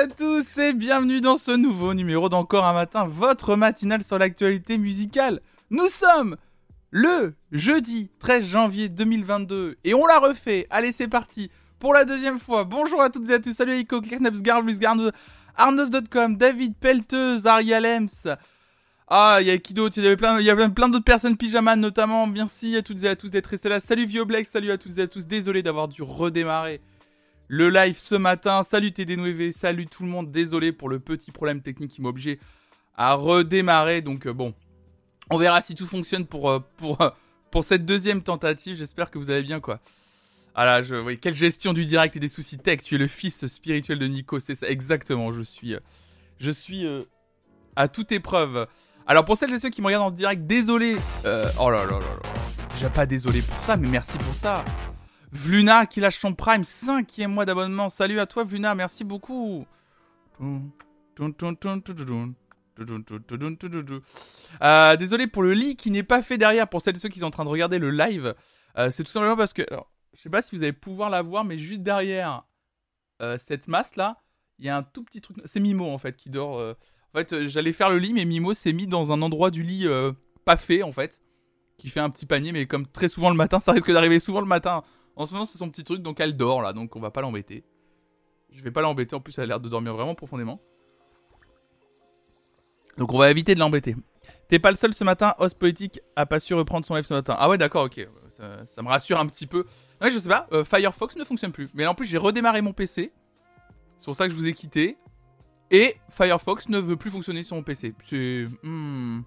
à tous et bienvenue dans ce nouveau numéro d'Encore un matin, votre matinale sur l'actualité musicale. Nous sommes le jeudi 13 janvier 2022 et on l'a refait. Allez, c'est parti pour la deuxième fois. Bonjour à toutes et à tous. Salut Ico, Garnus, Garnus, Arnos.com, David Pelteuse, Ariel Ems. Ah, il y a qui d'autre? Il y avait plein, plein d'autres personnes, Pyjaman notamment. Merci à toutes et à tous d'être restés là. Salut Vioblex, salut à toutes et à tous. Désolé d'avoir dû redémarrer le live ce matin. Salut TD salut tout le monde. Désolé pour le petit problème technique qui m'a obligé à redémarrer. Donc euh, bon, on verra si tout fonctionne pour, euh, pour, euh, pour cette deuxième tentative. J'espère que vous allez bien quoi. Ah là, je, quelle gestion du direct et des soucis tech. Tu es le fils spirituel de Nico, c'est ça exactement. Je suis, je suis à toute épreuve. Alors pour celles et ceux qui me regardent en direct, désolé. oh là là là là. Déjà pas désolé pour ça, mais merci pour ça. Vluna qui lâche son Prime, cinquième mois d'abonnement. Salut à toi Vluna, merci beaucoup. Euh, désolé pour le lit qui n'est pas fait derrière pour celles et ceux qui sont en train de regarder le live. Euh, c'est tout simplement parce que, alors, je sais pas si vous allez pouvoir la voir, mais juste derrière euh, cette masse là, il y a un tout petit truc. C'est Mimo en fait qui dort. En fait, j'allais faire le lit, mais Mimo s'est mis dans un endroit du lit pas fait en fait, qui fait un petit panier, mais comme très souvent le matin, ça risque d'arriver souvent le matin en ce moment, c'est son petit truc, donc elle dort là, donc on va pas l'embêter. Je vais pas l'embêter, en plus, elle a l'air de dormir vraiment profondément. Donc on va éviter de l'embêter. T'es pas le seul ce matin, Host Politique a pas su reprendre son live ce matin. Ah ouais, d'accord, ok. Ça, me rassure un petit peu. Ouais, je sais pas, euh, Firefox ne fonctionne plus. Mais en plus, j'ai redémarré mon PC. C'est pour ça que je vous ai quitté. Et Firefox ne veut plus fonctionner sur mon PC. C'est. Hmm,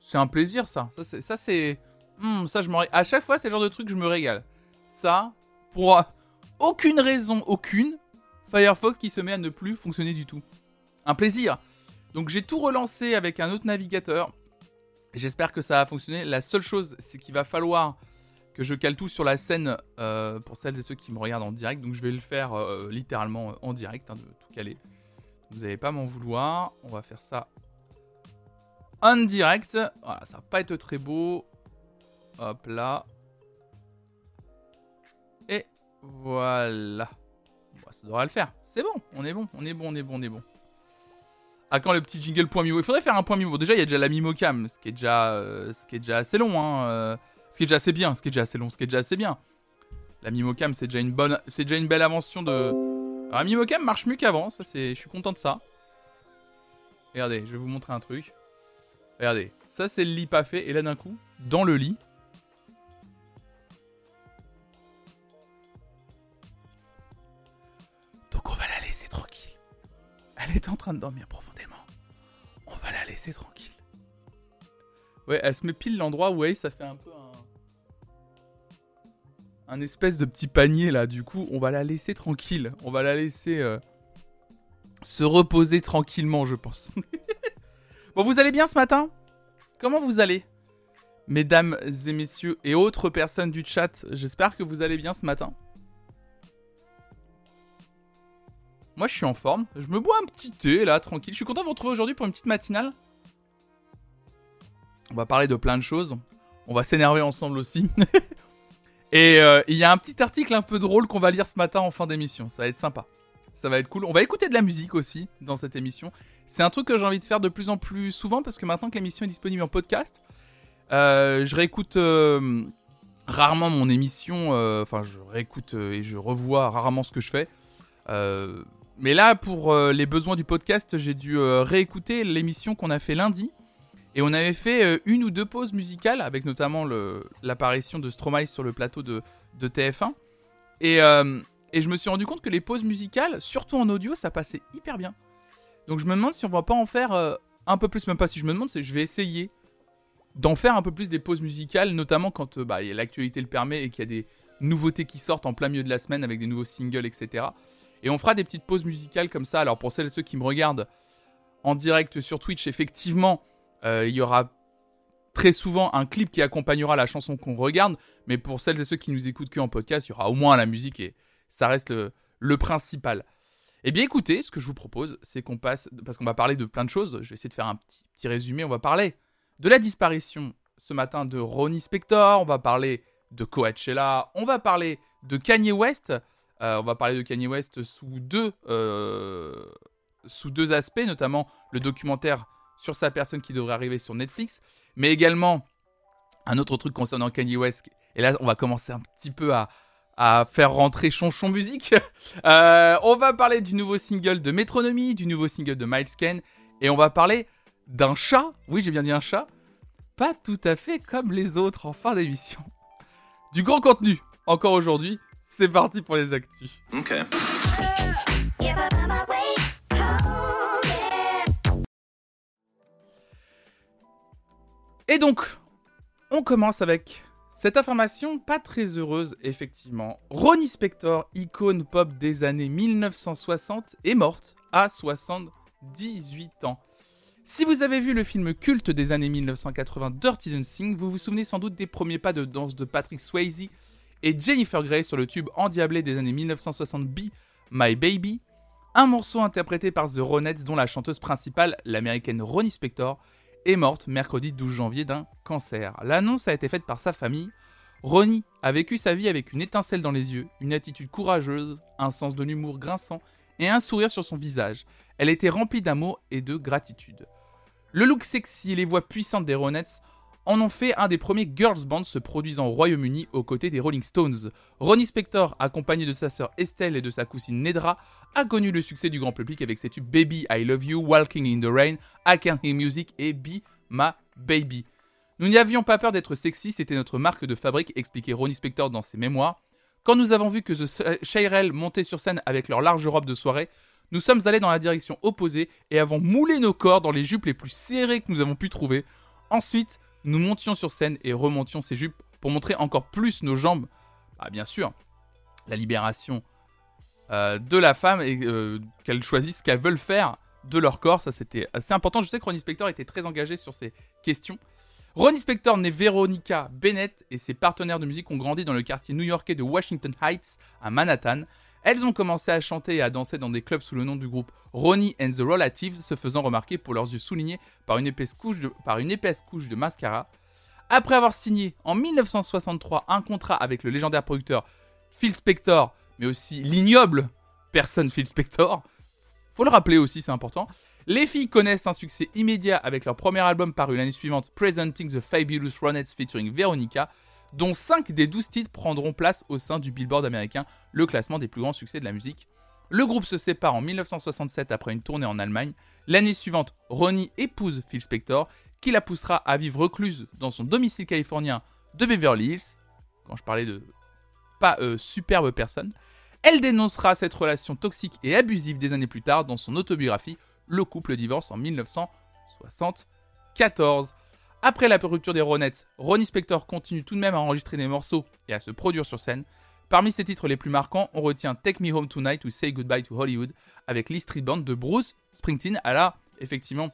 c'est un plaisir, ça. Ça, c'est. Hmm, ça, je m'en. À chaque fois, c'est le genre de truc je me régale ça, pour aucune raison, aucune, Firefox qui se met à ne plus fonctionner du tout. Un plaisir. Donc j'ai tout relancé avec un autre navigateur. J'espère que ça va fonctionner. La seule chose, c'est qu'il va falloir que je cale tout sur la scène euh, pour celles et ceux qui me regardent en direct. Donc je vais le faire euh, littéralement en direct, hein, de tout caler. Vous n'allez pas m'en vouloir. On va faire ça en direct. Voilà, ça va pas être très beau. Hop là. Voilà. ça devrait le faire. C'est bon, on est bon, on est bon, on est bon, on est bon. À quand le petit jingle point Mimo Il faudrait faire un point Mimo. Déjà, il y a déjà la Mimocam, ce qui est déjà, euh, ce qui est déjà assez long, hein, euh, ce qui est déjà assez bien, ce qui est déjà assez long, ce qui est déjà assez bien. La Mimocam, c'est déjà une bonne, c'est déjà une belle invention de. Alors, la Mimocam marche mieux qu'avant, ça c'est, je suis content de ça. Regardez, je vais vous montrer un truc. Regardez, ça c'est le lit pas fait, et là d'un coup, dans le lit, Elle est en train de dormir profondément. On va la laisser tranquille. Ouais, elle se met pile l'endroit où ça fait un peu un... Un espèce de petit panier là. Du coup, on va la laisser tranquille. On va la laisser euh, se reposer tranquillement, je pense. bon, vous allez bien ce matin? Comment vous allez? Mesdames et messieurs et autres personnes du chat, j'espère que vous allez bien ce matin. Moi, je suis en forme. Je me bois un petit thé, là, tranquille. Je suis content de vous retrouver aujourd'hui pour une petite matinale. On va parler de plein de choses. On va s'énerver ensemble aussi. Et euh, il y a un petit article un peu drôle qu'on va lire ce matin en fin d'émission. Ça va être sympa. Ça va être cool. On va écouter de la musique aussi dans cette émission. C'est un truc que j'ai envie de faire de plus en plus souvent parce que maintenant que l'émission est disponible en podcast, euh, je réécoute euh, rarement mon émission. Enfin, je réécoute et je revois rarement ce que je fais. Mais là, pour euh, les besoins du podcast, j'ai dû euh, réécouter l'émission qu'on a fait lundi. Et on avait fait euh, une ou deux pauses musicales, avec notamment l'apparition de Stromae sur le plateau de, TF1. Et, je me suis rendu compte que les pauses musicales, surtout en audio, ça passait hyper bien. Donc je me demande si on va pas en faire un peu plus, même pas si je me demande, c'est je vais essayer d'en faire un peu plus des pauses musicales, notamment quand bah, l'actualité le permet et qu'il y a des nouveautés qui sortent en plein milieu de la semaine avec des nouveaux singles, etc. Et on fera des petites pauses musicales comme ça. Alors pour celles et ceux qui me regardent en direct sur Twitch, effectivement, euh, il y aura très souvent un clip qui accompagnera la chanson qu'on regarde. Mais pour celles et ceux qui nous écoutent que en podcast, il y aura au moins la musique et ça reste le, principal. Eh bien écoutez, ce que je vous propose, c'est qu'on passe, parce qu'on va parler de plein de choses, je vais essayer de faire un petit, petit résumé, on va parler de la disparition ce matin de Ronnie Spector, on va parler de Coachella, on va parler de Kanye West, on va parler de Kanye West sous deux, euh, sous deux aspects, notamment le documentaire sur sa personne qui devrait arriver sur Netflix, mais également un autre truc concernant Kanye West. Et là, on va commencer un petit peu à, faire rentrer Chonchon Musique. Euh, on va parler du nouveau single de Metronomy, du nouveau single de Miles Kane, et on va parler d'un chat. Oui, j'ai bien dit un chat. Pas tout à fait comme les autres en fin d'émission. Du grand contenu, encore aujourd'hui. C'est parti pour les actus. Ok. Et donc, on commence avec cette information pas très heureuse, effectivement. Ronnie Spector, icône pop des années 1960, est morte à 78 ans. Si vous avez vu le film culte des années 1980 Dirty Dancing, vous vous souvenez sans doute des premiers pas de danse de Patrick Swayze et Jennifer Grey sur le tube endiablé des années 1960 Be My Baby, un morceau interprété par The Ronettes dont la chanteuse principale, l'américaine Ronnie Spector, est morte mercredi 12 janvier d'un cancer. L'annonce a été faite par sa famille. Ronnie a vécu sa vie avec une étincelle dans les yeux, une attitude courageuse, un sens de l'humour grinçant et un sourire sur son visage. Elle était remplie d'amour et de gratitude. Le look sexy et les voix puissantes des Ronettes en ont fait un des premiers girls bands se produisant au Royaume-Uni aux côtés des Rolling Stones. Ronnie Spector, accompagné de sa sœur Estelle et de sa cousine Nedra, a connu le succès du grand public avec ses tubes Baby I Love You, Walking in the Rain, I Can't Hear Music et Be My Baby. Nous n'y avions pas peur d'être sexy, c'était notre marque de fabrique, expliquait Ronnie Spector dans ses mémoires. Quand nous avons vu que The Shirel montait sur scène avec leur large robe de soirée, nous sommes allés dans la direction opposée et avons moulé nos corps dans les jupes les plus serrées que nous avons pu trouver. Ensuite, nous montions sur scène et remontions ces jupes pour montrer encore plus nos jambes. Bah, bien sûr, la libération euh, de la femme et euh, qu'elles choisissent ce qu'elles veulent faire de leur corps. Ça, c'était assez important. Je sais que Ronnie Spector était très engagé sur ces questions. Ronnie Spector naît Veronica Bennett et ses partenaires de musique ont grandi dans le quartier new-yorkais de Washington Heights à Manhattan. Elles ont commencé à chanter et à danser dans des clubs sous le nom du groupe Ronnie and the Relatives, se faisant remarquer pour leurs yeux soulignés par une épaisse couche de, mascara. Après avoir signé en 1963 un contrat avec le légendaire producteur Phil Spector, mais aussi l'ignoble personne Phil Spector, faut le rappeler aussi, c'est important. Les filles connaissent un succès immédiat avec leur premier album paru l'année suivante, Presenting the Fabulous Ronettes featuring Veronica, dont 5 des 12 titres prendront place au sein du Billboard américain, le classement des plus grands succès de la musique. Le groupe se sépare en 1967 après une tournée en Allemagne. L'année suivante, Ronnie épouse Phil Spector, qui la poussera à vivre recluse dans son domicile californien de Beverly Hills. Quand je parlais de pas euh, superbe personne. Elle dénoncera cette relation toxique et abusive des années plus tard dans son autobiographie Le couple divorce en 1974. Après la rupture des Ronettes, Ronnie Spector continue tout de même à enregistrer des morceaux et à se produire sur scène. Parmi ses titres les plus marquants, on retient Take Me Home Tonight ou Say Goodbye to Hollywood avec Lee Street Band de Bruce Springsteen. Elle a effectivement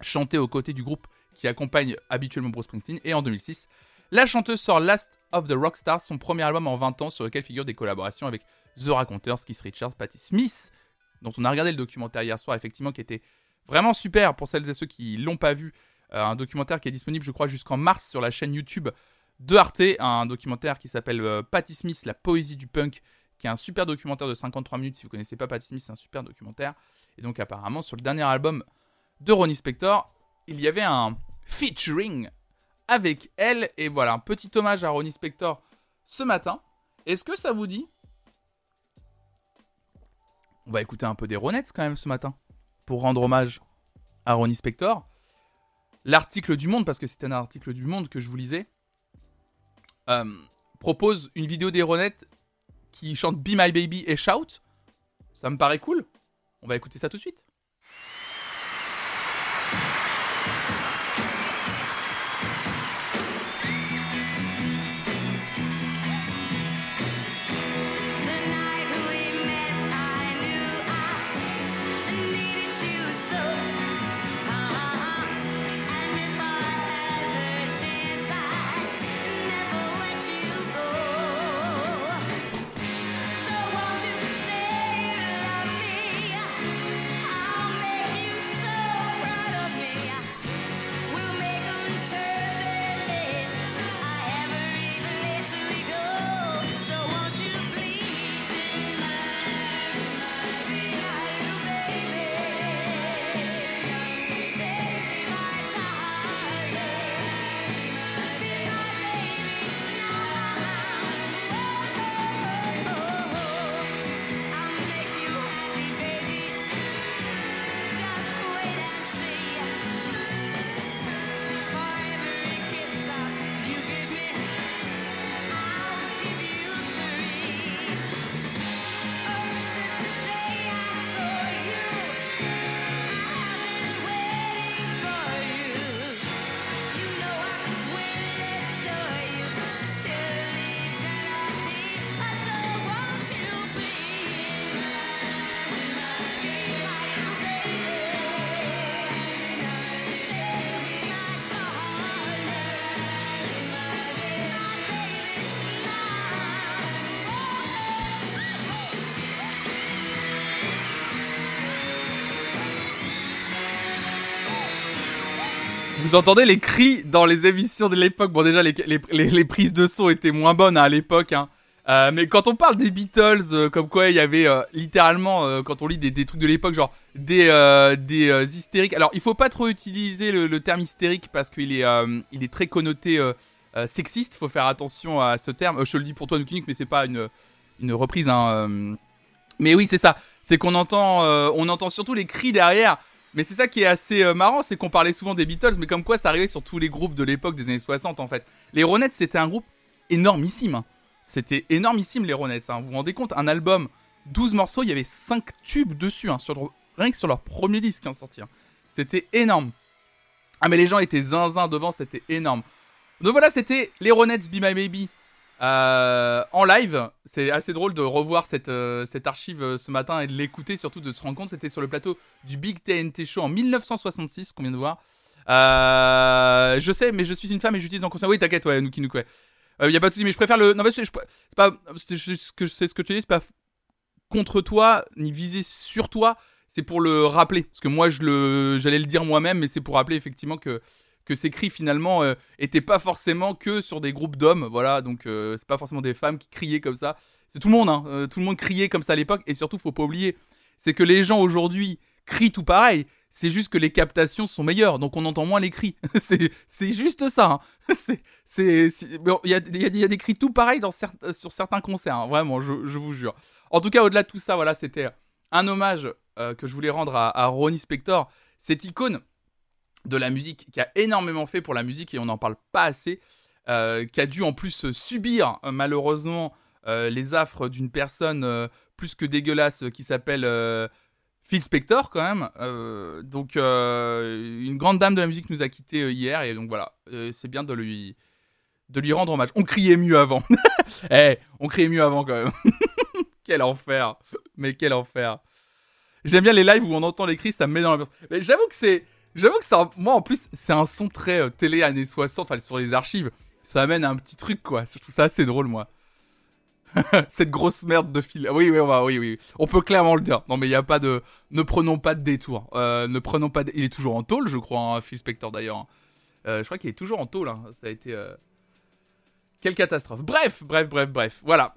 chanté aux côtés du groupe qui accompagne habituellement Bruce Springsteen. Et en 2006, la chanteuse sort Last of the Rockstars, son premier album en 20 ans sur lequel figurent des collaborations avec The Raconteurs, Keith Richards, Patti Smith, dont on a regardé le documentaire hier soir, effectivement, qui était vraiment super pour celles et ceux qui l'ont pas vu. Euh, un documentaire qui est disponible, je crois, jusqu'en mars sur la chaîne YouTube de Arte, un documentaire qui s'appelle euh, Patti Smith, la poésie du punk, qui est un super documentaire de 53 minutes. Si vous connaissez pas Patti Smith, c'est un super documentaire. Et donc apparemment, sur le dernier album de Ronnie Spector, il y avait un featuring avec elle. Et voilà, un petit hommage à Ronnie Spector ce matin. Est-ce que ça vous dit? On va écouter un peu des Ronettes quand même ce matin, pour rendre hommage à Ronnie Spector l'article du Monde, parce que c'est un article du Monde que je vous lisais, euh, propose une vidéo des Ronettes qui chante Be My Baby et Shout. Ça me paraît cool. On va écouter ça tout de suite. Vous entendez les cris dans les émissions de l'époque. Bon, déjà, les, les, prises de son étaient moins bonnes hein, à l'époque. Hein. Euh, mais quand on parle des Beatles, euh, comme quoi il y avait euh, littéralement, quand on lit des, trucs de l'époque, genre des, des hystériques. Alors, il faut pas trop utiliser le, terme hystérique parce qu'il est, il est très connoté sexiste. Faut faire attention à ce terme. je le dis pour toi, Nukinik, mais c'est pas une, une reprise. Hein, mais oui, c'est ça. C'est qu'on entend, on entend surtout les cris derrière. Mais c'est ça qui est assez euh, marrant, c'est qu'on parlait souvent des Beatles, mais comme quoi ça arrivait sur tous les groupes de l'époque des années 60 en fait. Les Ronettes, c'était un groupe énormissime. Hein. C'était énormissime les Ronettes. Hein. Vous vous rendez compte Un album, 12 morceaux, il y avait 5 tubes dessus, hein, rien que sur leur premier disque hein, sorti. C'était énorme. Ah mais les gens étaient zinzin devant, c'était énorme. Donc voilà, c'était les Ronettes Be My Baby. Euh, en live, c'est assez drôle de revoir cette, euh, cette archive euh, ce matin et de l'écouter, surtout de se rendre compte. C'était sur le plateau du Big TNT Show en 1966 qu'on vient de voir. je sais, mais je suis une femme et j'utilise en conscience. Oui, t'inquiète, ouais, Nuki Nook, ouais. Il y a pas de souci, mais je préfère le. Non, c'est pas. C'est ce que, tu dis, c'est pas contre toi, ni visé sur toi. C'est pour le rappeler. Parce que moi, le, j'allais le dire moi-même, mais c'est pour rappeler effectivement que que ces cris finalement euh, étaient pas forcément que sur des groupes d'hommes, voilà, donc euh, c'est pas forcément des femmes qui criaient comme ça, c'est tout le monde, hein, euh, tout le monde criait comme ça à l'époque, et surtout faut pas oublier, c'est que les gens aujourd'hui crient tout pareil, c'est juste que les captations sont meilleures, donc on entend moins les cris, c'est juste ça, hein. il y, a, des cris tout pareil dans sur certains concerts, hein, vraiment, je, vous jure. En tout cas, au-delà de tout ça, voilà, c'était un hommage que je voulais rendre à, à Ronnie Spector, cette icône de la musique, qui a énormément fait pour la musique et on n'en parle pas assez, euh, qui a dû en plus subir euh, malheureusement euh, les affres d'une personne plus que dégueulasse qui s'appelle Phil Spector quand même. donc une grande dame de la musique nous a quitté hier et donc voilà, c'est bien de lui de lui rendre hommage. On criait mieux avant. Eh, on criait mieux avant quand même. quel enfer. Mais quel enfer. J'aime bien les lives où on entend les cris, ça me met dans la... Mais j'avoue que c'est J'avoue que ça, moi en plus, c'est un son très euh, télé années 60, enfin sur les archives. Ça amène un petit truc quoi. Je trouve ça assez drôle moi. Cette grosse merde de fil. Oui, oui, oui, oui, On peut clairement le dire. Non, mais il n'y a pas de. Ne prenons pas de détour. Euh, ne prenons pas. Il est toujours en tôle, je crois, hein, Phil Spector d'ailleurs. Euh, je crois qu'il est toujours en tôle. Hein. Ça a été. Quelle catastrophe. Bref, bref, bref, bref. Voilà.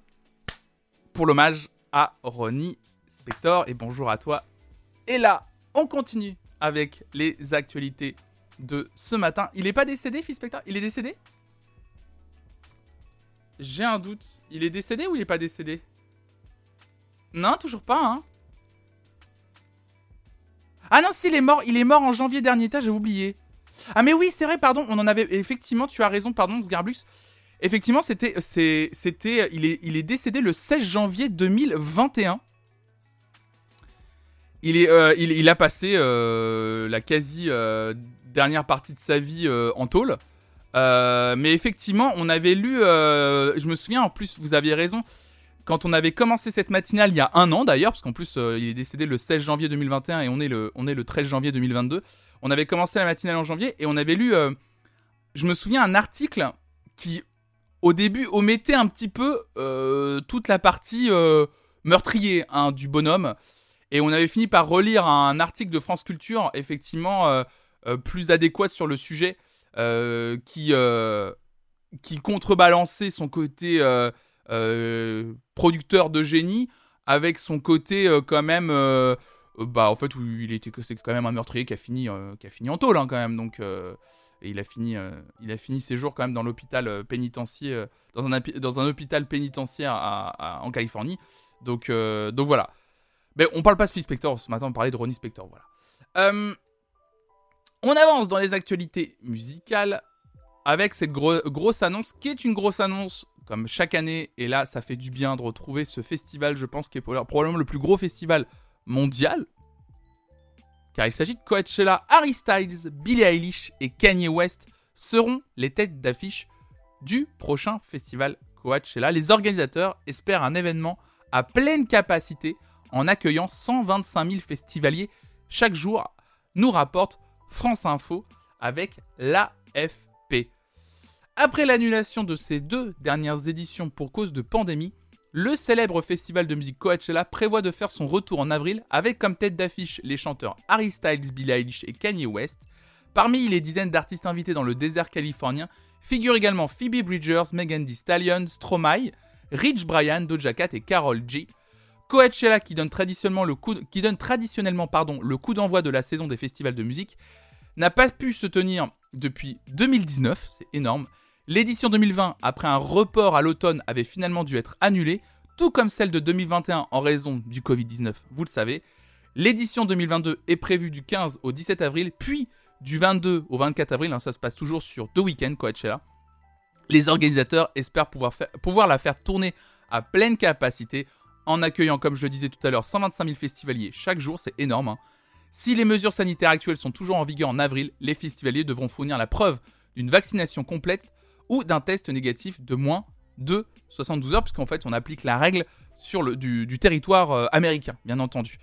Pour l'hommage à Ronnie Spector. Et bonjour à toi. Et là, on continue avec les actualités de ce matin. Il est pas décédé, Phil Spector? Il est décédé? J'ai un doute. Il est décédé ou il est pas décédé? Non, toujours pas, hein Ah non, si, il est mort. Il est mort en janvier dernier, j'ai oublié. Ah mais oui, c'est vrai, pardon, on en avait... Effectivement, tu as raison, pardon, Sgarblux. Effectivement, c'était... C'était... Il est, il est décédé le 16 janvier 2021. Euh, il, a passé euh, la quasi euh, dernière partie de sa vie en tôle. mais effectivement, on avait lu, je me souviens en plus, vous aviez raison, quand on avait commencé cette matinale il y a un an d'ailleurs, parce qu'en plus il est décédé le 16 janvier 2021 et on est le, on est le 13 janvier 2022. On avait commencé la matinale en janvier et on avait lu, je me souviens, un article qui au début omettait un petit peu toute la partie meurtrier hein, du bonhomme. Et on avait fini par relire un article de France Culture, effectivement, euh, euh, plus adéquat sur le sujet, euh, qui, qui contrebalançait son côté producteur de génie avec son côté quand même bah en fait il était c'est quand même un meurtrier qui a fini qui a fini en tôle hein, quand même. Donc et il a fini il a fini ses jours quand même dans l'hôpital dans un dans un hôpital pénitentiaire en Californie. Donc donc voilà mais on parle pas de Phil Spector, ce matin on parlait de Ronnie Spector, voilà. Euh, on avance dans les actualités musicales avec cette grosse annonce qui est une grosse annonce comme chaque année. Et là, ça fait du bien de retrouver ce festival, je pense, qui est probablement le plus gros festival mondial. Car il s'agit de Coachella, Harry Styles, Billie Eilish et Kanye West seront les têtes d'affiche du prochain festival Coachella. Les organisateurs espèrent un événement à pleine capacité en accueillant 125 000 festivaliers chaque jour, nous rapporte France Info avec l'AFP. Après l'annulation de ces deux dernières éditions pour cause de pandémie, le célèbre festival de musique Coachella prévoit de faire son retour en avril avec comme tête d'affiche les chanteurs Harry Styles, Billie Eilish et Kanye West. Parmi les dizaines d'artistes invités dans le désert californien figurent également Phoebe Bridgers, Megan Thee Stallion, Stromae, Rich Brian, Doja Cat et Carol G. Coachella qui donne traditionnellement le coup, pardon, le coup d'envoi de la saison des festivals de musique n'a pas pu se tenir depuis 2019, c'est énorme. L'édition 2020, après un report à l'automne, avait finalement dû être annulée, tout comme celle de 2021 en raison du Covid-19, vous le savez. L'édition 2022 est prévue du 15 au 17 avril, puis du 22 au 24 avril, hein, ça se passe toujours sur deux week-ends Coachella. Les organisateurs espèrent pouvoir la faire tourner à pleine capacité en accueillant, comme je le disais tout à l'heure, 125 000 festivaliers chaque jour, c'est énorme. Hein. Si les mesures sanitaires actuelles sont toujours en vigueur en avril, les festivaliers devront fournir la preuve d'une vaccination complète ou d'un test négatif de moins de 72 heures, puisqu'en fait on applique la règle sur du, territoire euh, américain, bien entendu.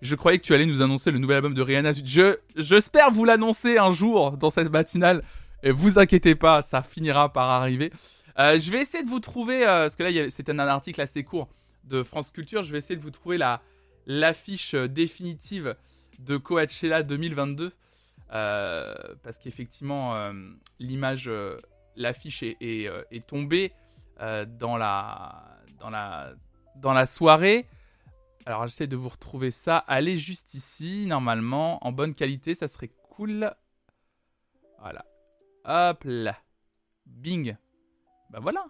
Je croyais que tu allais nous annoncer le nouvel album de Rihanna. Je, j'espère vous l'annoncer un jour dans cette matinale. Et vous inquiétez pas, ça finira par arriver. Euh, je vais essayer de vous trouver, euh, parce que là c'était un article assez court de France Culture. Je vais essayer de vous trouver la l'affiche définitive de Coachella 2022. Euh, parce qu'effectivement, euh, l'image, euh, l'affiche est, est, tombée dans, la, dans, la, dans la soirée. Alors j'essaie de vous retrouver ça. Allez juste ici, normalement, en bonne qualité, ça serait cool. Voilà. Hop là. Bing. Bah voilà.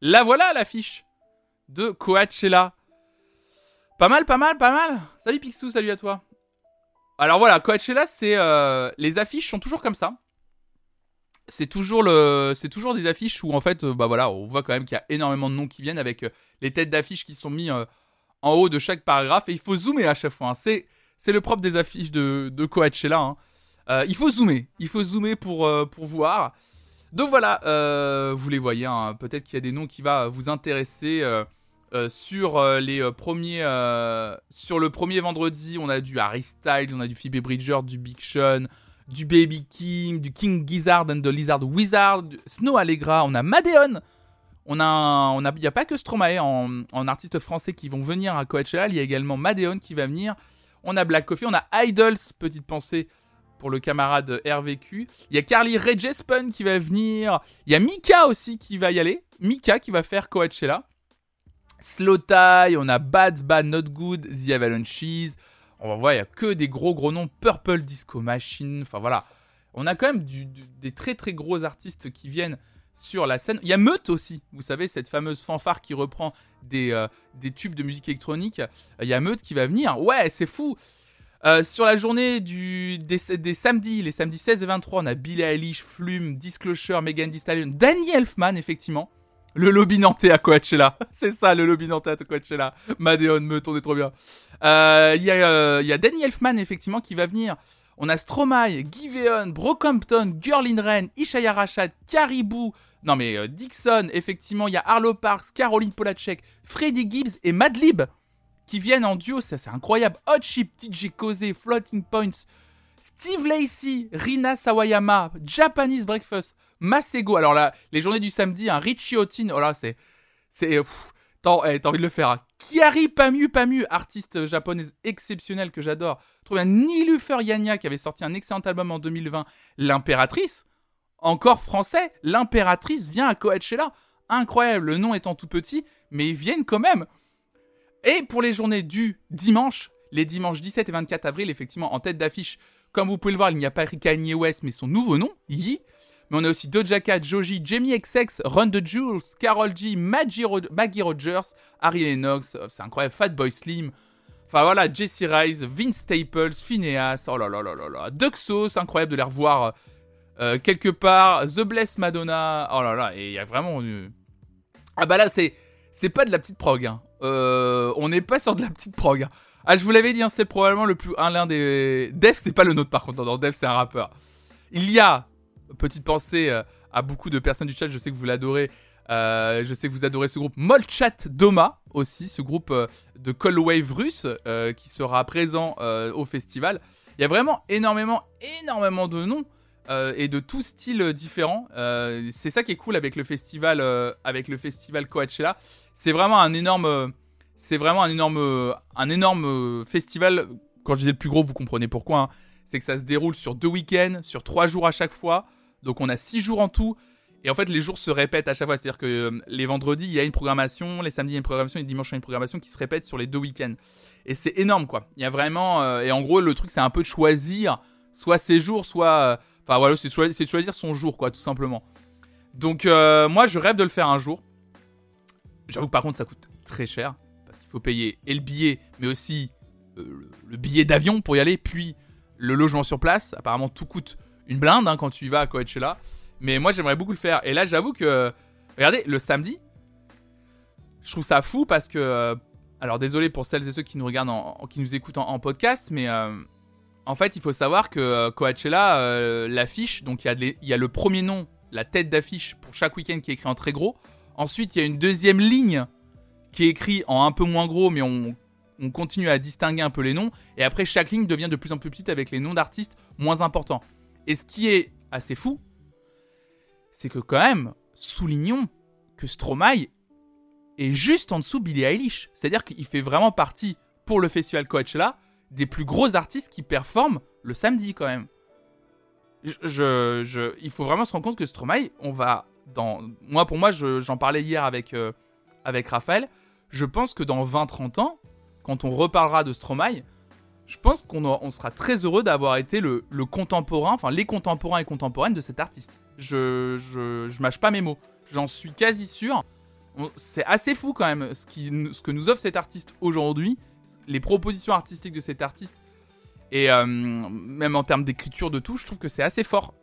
La voilà l'affiche de Coachella. Pas mal, pas mal, pas mal. Salut Pixou, salut à toi. Alors voilà, Coachella, c'est euh, les affiches sont toujours comme ça. C'est toujours le, c'est toujours des affiches où en fait, euh, bah voilà, on voit quand même qu'il y a énormément de noms qui viennent avec euh, les têtes d'affiches qui sont mis en haut de chaque paragraphe et il faut zoomer à chaque fois. Hein. C'est, c'est le propre des affiches de, de Coachella. Hein. il faut zoomer, il faut zoomer pour pour voir. Donc voilà, vous les voyez. Hein. Peut-être qu'il y a des noms qui vont vous intéresser. Euh, sur euh, les euh, premiers, sur le premier vendredi, on a du Harry Styles, on a du Phoebe Bridger, du Big Sean, du Baby Kim, du King Gizzard and the Lizard Wizard, Snow Allegra, on a Madeon. On a, il n'y a pas que Stromae en, en artistes français qui vont venir à Coachella, il y a également Madeon qui va venir. On a Black Coffee, on a Idols, petite pensée pour le camarade RVQ. Il y a Carly Rae qui va venir. Il y a Mika aussi qui va y aller. Mika qui va faire Coachella. Slow Tie, on a Bad Bad Not Good, The Avalanches. On va voir, il n'y a que des gros gros noms. Purple Disco Machine. Enfin voilà. On a quand même des très très gros artistes qui viennent sur la scène. Il y a Meute aussi, vous savez, cette fameuse fanfare qui reprend des, euh, des tubes de musique électronique. Il y a Meute qui va venir. Ouais, c'est fou. Euh, sur la journée du, des, samedis, les samedis 16 et 23, on a Billie Eilish, Flume, Disclosure, Megan Thee Stallion, Danny Elfman, effectivement. Le lobby nantais à Coachella. C'est ça, le lobby nantais à Coachella. Madeon, me tournait trop bien. Euh, il y, euh, a Danny Elfman, effectivement, qui va venir. On a Stromae, Giveon, Brockhampton, Girl in Ishaya Rashad, Caribou. Non mais euh, Dixon, effectivement, il y a Arlo Parks, Caroline Polacek, Freddie Gibbs et Madlib qui viennent en duo. Ça, c'est incroyable. Hot Chip, TJ Kose, Floating Points, Steve Lacey, Rina Sawayama, Japanese Breakfast, Masego. Alors là, les journées du samedi, un Richie Otin. Oh là, c'est. C'est. Eh, t'as envie de le faire. Hein. Kiari Pamu Pamu, artiste japonaise exceptionnelle que j'adore. Trouve un Nilufer Yanya qui avait sorti un excellent album en 2020, L'Impératrice. Encore français, L'Impératrice vient à Coachella. Incroyable, le nom étant tout petit, mais ils viennent quand même. Et pour les journées du dimanche, les dimanches 17 et 24 avril, effectivement, en tête d'affiche, comme vous pouvez le voir, il n'y a pas Kanye West, mais son nouveau nom, Yi. Mais on a aussi Doja Cat, Joji, Jamie XX, Run the Jules, Carol G, Maggie, Rogers, Harry Lennox, euh, c'est incroyable, Fatboy Slim. Enfin voilà, Jesse Rice, Vince Staples, Phineas, oh là là là là là. Duxo, c'est incroyable de les revoir euh, euh, quelque part. The Bless Madonna, oh là là, et il y a vraiment. Ah bah là, c'est pas de la petite prog. Hein. on n'est pas sur de la petite prog. Hein. Ah, je vous l'avais dit, hein, c'est probablement le plus un l'un des. Def, c'est pas le nôtre par contre. Non, Def, c'est un rappeur. Il y a petite pensée euh, à beaucoup de personnes du chat. Je sais que vous l'adorez. Euh, je sais que vous adorez ce groupe Molchat Doma aussi, ce groupe euh, de Cold Wave russe qui sera présent au festival. Il y a vraiment énormément, énormément de noms et de tous styles différents. c'est ça qui est cool avec le festival, avec le festival Coachella. C'est vraiment un énorme c'est vraiment un énorme, un énorme festival. Quand je disais le plus gros, vous comprenez pourquoi. Hein. c'est que ça se déroule sur deux week-ends, sur trois jours à chaque fois. Donc on a six jours en tout. Et en fait, les jours se répètent à chaque fois. C'est-à-dire que euh, les vendredis, il y a une programmation, les samedis, il y a une programmation, et les dimanches, il y a une programmation qui se répète sur les deux week-ends. Et c'est énorme, quoi. Il y a vraiment. Euh, et en gros, le truc, c'est un peu de choisir soit ses jours, soit. euh, Enfin, voilà, c'est de choisir son jour, quoi, tout simplement. Donc, moi, je rêve de le faire un jour. J'avoue que par contre, ça coûte très cher. Parce qu'il faut payer et le billet, mais aussi le billet d'avion pour y aller, puis le logement sur place. Apparemment, tout coûte une blinde hein, quand tu y vas à Coachella. Mais moi, j'aimerais beaucoup le faire. Et là, j'avoue que. Regardez, le samedi, je trouve ça fou parce que. euh, alors, désolé pour celles et ceux qui nous regardent, en, qui nous écoutent en, podcast, mais. euh, en fait, il faut savoir que euh, Coachella, l'affiche, donc il y, a le premier nom, la tête d'affiche pour chaque week-end qui est écrit en très gros. Ensuite, il y a une deuxième ligne qui est écrite en un peu moins gros, mais on continue à distinguer un peu les noms. Et après, chaque ligne devient de plus en plus petite avec les noms d'artistes moins importants. Et ce qui est assez fou, c'est que quand même, soulignons que Stromae est juste en dessous de Billie Eilish. C'est-à-dire qu'il fait vraiment partie, pour le festival Coachella, des plus gros artistes qui performent le samedi quand même. Il faut vraiment se rendre compte que Stromae, on va dans... Moi, pour moi, je- j'en parlais hier avec, euh, avec Raphaël, je pense que dans 20-30 ans, quand on reparlera de Stromae, je pense qu'on sera très heureux d'avoir été le, contemporain, enfin les contemporains et contemporaines de cet artiste. Je, je, mâche pas mes mots. J'en suis quasi sûr. C'est assez fou quand même ce, que nous offre cet artiste aujourd'hui, les propositions artistiques de cet artiste. Et euh, même en termes d'écriture de tout, je trouve que c'est assez fort.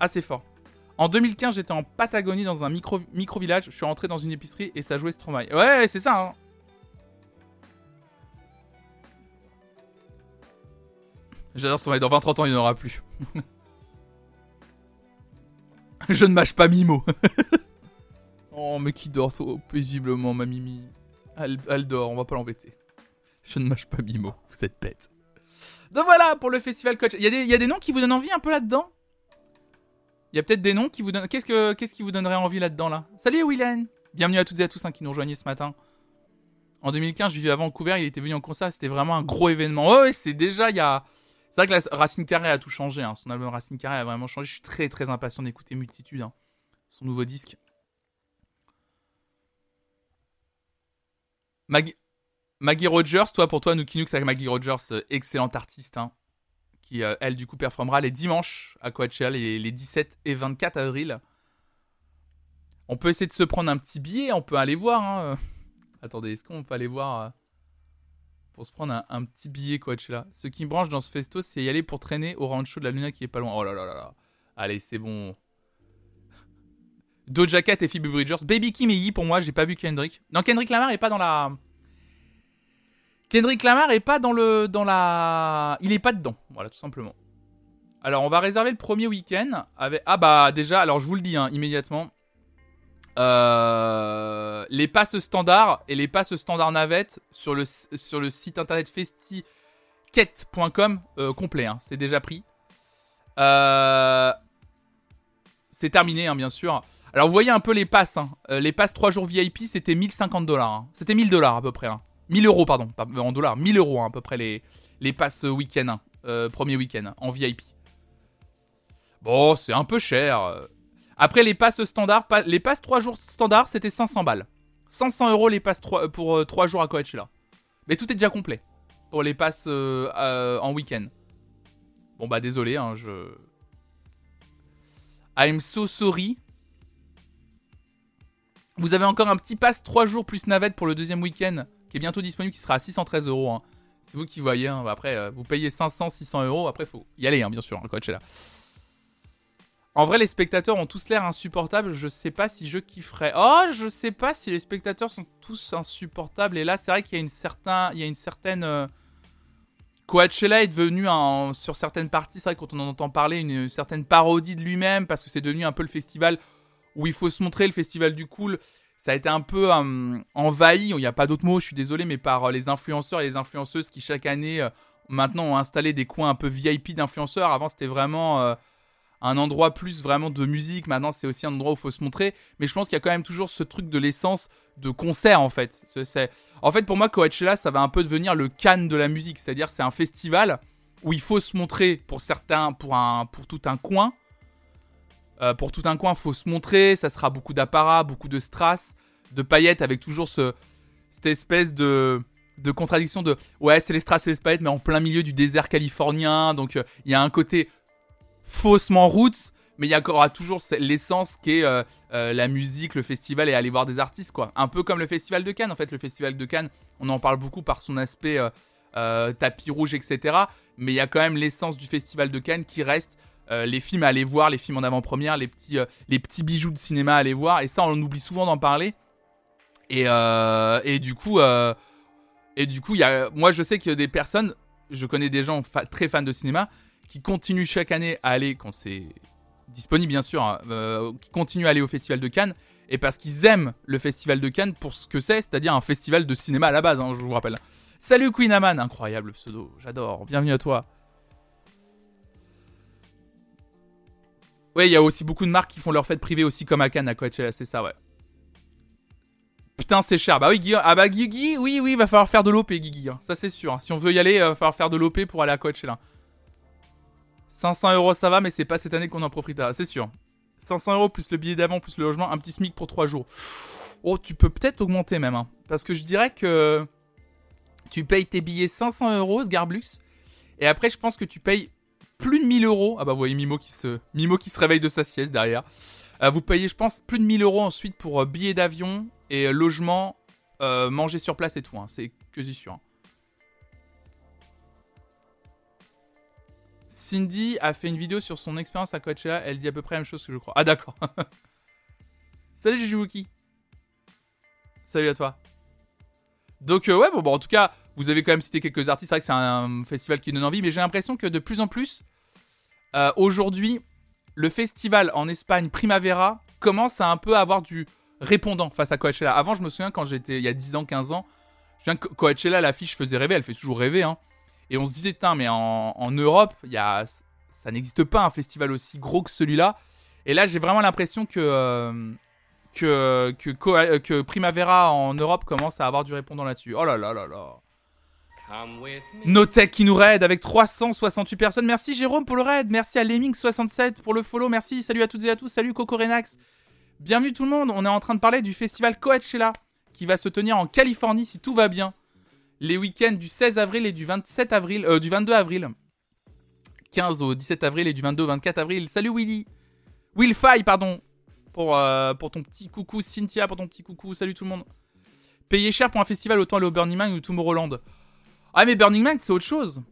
Assez fort. En 2015, j'étais en Patagonie dans un micro, micro village. Je suis rentré dans une épicerie et ça jouait Stromae. Ouais, ouais, c'est ça. hein. J'adore Stromae. Dans 20-30 ans, il n'y en aura plus. Je ne mâche pas Mimo. oh, mais qui dort so paisiblement, ma Mimi. Elle, dort, on va pas l'embêter. Je ne mâche pas Mimo, vous êtes bête. Donc voilà pour le festival coach. Il y, a des- noms qui vous donnent envie un peu là-dedans? Il y a peut-être des noms qui vous donnent. Qu'est-ce, que, qu'est-ce qui vous donnerait envie là-dedans là? Salut Willen Bienvenue à toutes et à tous hein, qui nous rejoignaient ce matin. En 2015, je vivais à Vancouver, il était venu en concert, c'était vraiment un gros événement. Ouais, ouais, c'est déjà, il y a. C'est vrai que Racine Carré a tout changé, hein. son album Racine Carré a vraiment changé. Je suis très très impatient d'écouter Multitude, hein. son nouveau disque. Mag- Maggie Rogers, toi pour toi, Nuki avec Maggie Rogers, euh, excellente artiste, hein, qui euh, elle du coup performera les dimanches à Coachella les, les 17 et 24 avril. On peut essayer de se prendre un petit billet, on peut aller voir. Attendez, est-ce qu'on peut aller voir euh, pour se prendre un, petit billet Coachella Ce qui me branche dans ce festo, c'est y aller pour traîner au rancho de la Luna qui est pas loin. Oh là là là là. Allez, c'est bon. Doja Cat et Phoebe Bridgers. Baby Kim et pour moi, j'ai pas vu Kendrick. Non, Kendrick Lamar est pas dans la. Kendrick Lamar est pas dans le dans la. Il est pas dedans, voilà tout simplement. Alors on va réserver le premier week-end avec. Ah bah déjà, alors je vous le dis hein, immédiatement. Euh, les passes standards et les passes standards navettes sur le, site internet festiquette.com euh, complet, hein, c'est déjà pris. Euh, c'est terminé, hein, bien sûr. Alors vous voyez un peu les passes. hein. Les passes 3 jours VIP, c'était 1050 dollars. C'était 1000 dollars à peu près. hein. 1000 euros, pardon, en dollars. 1000 euros à peu près les, les passes week-end. premier week-end en VIP. Bon, c'est un peu cher. Euh. Après, les passes standards, les passes 3 jours standards, c'était 500 balles. 500 euros les passes 3, pour 3 jours à Coachella. Mais tout est déjà complet pour les passes euh, euh, en week-end. Bon, bah désolé, hein, je. I'm so sorry. Vous avez encore un petit pass 3 jours plus navette pour le deuxième week-end qui est bientôt disponible, qui sera à 613 euros. hein. C'est vous qui voyez. hein. Après, euh, vous payez 500, 600 euros. Après, faut y aller, hein, bien sûr, le Coachella. En vrai, les spectateurs ont tous l'air insupportables. Je sais pas si je kifferais. Oh, je sais pas si les spectateurs sont tous insupportables. Et là, c'est vrai qu'il y a une, certain, il y a une certaine. euh, Coachella est devenu, sur certaines parties, c'est vrai, quand on en entend parler, une, certaine parodie de lui-même, parce que c'est devenu un peu le festival où il faut se montrer, le festival du cool. Ça a été un peu euh, envahi, il n'y a pas d'autre mot, je suis désolé, mais par euh, les influenceurs et les influenceuses qui, chaque année, maintenant ont installé des coins un peu VIP d'influenceurs. Avant, c'était vraiment. Un endroit plus vraiment de musique. Maintenant, c'est aussi un endroit où il faut se montrer. Mais je pense qu'il y a quand même toujours ce truc de l'essence de concert, en fait. C'est- En fait, pour moi, Coachella, ça va un peu devenir le Cannes de la musique. C'est-à-dire, c'est un festival où il faut se montrer pour certains, pour, un, pour tout un coin. Euh, pour tout un coin, il faut se montrer. Ça sera beaucoup d'apparat, beaucoup de strass, de paillettes, avec toujours ce, cette espèce de, de contradiction de ouais, c'est les strass et les paillettes, mais en plein milieu du désert californien. Donc euh, il y a un côté faussement roots, mais il y aura toujours l'essence qui est euh, la musique, le festival et aller voir des artistes, quoi. Un peu comme le festival de Cannes. En fait, le festival de Cannes, on en parle beaucoup par son aspect tapis rouge, etc mais il y a quand même l'essence du festival de Cannes qui reste. Euh, les films à aller voir, les films en avant-première, les petits, euh, les petits bijoux de cinéma à aller voir, et ça on oublie souvent d'en parler. Et, euh, et du coup, et du coup, y a, moi je sais qu'il y a des personnes, je connais des gens très fans de cinéma qui continuent chaque année à aller quand c'est disponible bien sûr, hein, qui continuent à aller au festival de Cannes et parce qu'ils aiment le festival de Cannes pour ce que c'est, c'est-à-dire un festival de cinéma à la base, hein, je vous rappelle. Salut Queen Aman, incroyable pseudo, j'adore, bienvenue à toi. Ouais, il y a aussi beaucoup de marques qui font leur fête privée aussi comme à Cannes, à Coachella, c'est ça, ouais. Putain, c'est cher. Bah oui. Ah bah Guigui, oui, oui, va falloir faire de l'OP, Guigui. Hein. Ça, c'est sûr. Si on veut y aller, il va falloir faire de l'OP pour aller à Coachella. 500 euros, ça va, mais c'est pas cette année qu'on en profitera, c'est sûr. 500 euros plus le billet d'avant, plus le logement, un petit SMIC pour 3 jours. Oh, tu peux peut-être augmenter même. Hein. Parce que je dirais que tu payes tes billets 500 euros, Sgarblux. Et après, je pense que tu payes plus de 1000 euros. Ah bah, vous voyez Mimo qui se, Mimo qui se réveille de sa sieste derrière. Euh, vous payez, je pense, plus de 1000 euros ensuite pour euh, billets d'avion et euh, logement, manger sur place et tout. Hein. C'est quasi sûr. Hein. Cindy a fait une vidéo sur son expérience à Coachella. Elle dit à peu près la même chose que je crois. Ah, d'accord. Salut Jujuwuki. Salut à toi. Donc, ouais, bon, en tout cas, vous avez quand même cité quelques artistes. C'est vrai que c'est un festival qui donne envie, mais j'ai l'impression que de plus en plus, euh, aujourd'hui, le festival en Espagne Primavera commence à un peu avoir du répondant face à Coachella. Avant, je me souviens quand j'étais, il y a 10 ans, 15 ans, je viens que Coachella, l'affiche faisait rêver, elle fait toujours rêver, hein. Et on se disait, putain, mais en, Europe, y a, ça n'existe pas un festival aussi gros que celui-là. Et là, j'ai vraiment l'impression que, euh, que, que, que, Primavera en Europe commence à avoir du répondant là-dessus. Oh là là là là. Notech qui nous raid avec 368 personnes. Merci Jérôme pour le raid. Merci à Lemming67 pour le follow. Merci. Salut à toutes et à tous. Salut Coco Renax. Bienvenue tout le monde. On est en train de parler du festival Coachella qui va se tenir en Californie si tout va bien. Les week-ends du 16 avril et du 27 avril, euh, du 22 avril. 15 au 17 avril et du 22 au 24 avril. Salut Willy. Willfy, pardon. Pour, euh, pour ton petit coucou. Cynthia pour ton petit coucou. Salut tout le monde. Payer cher pour un festival, autant aller au Burning Man ou Tomorrowland. Ah, mais Burning Man, c'est autre chose.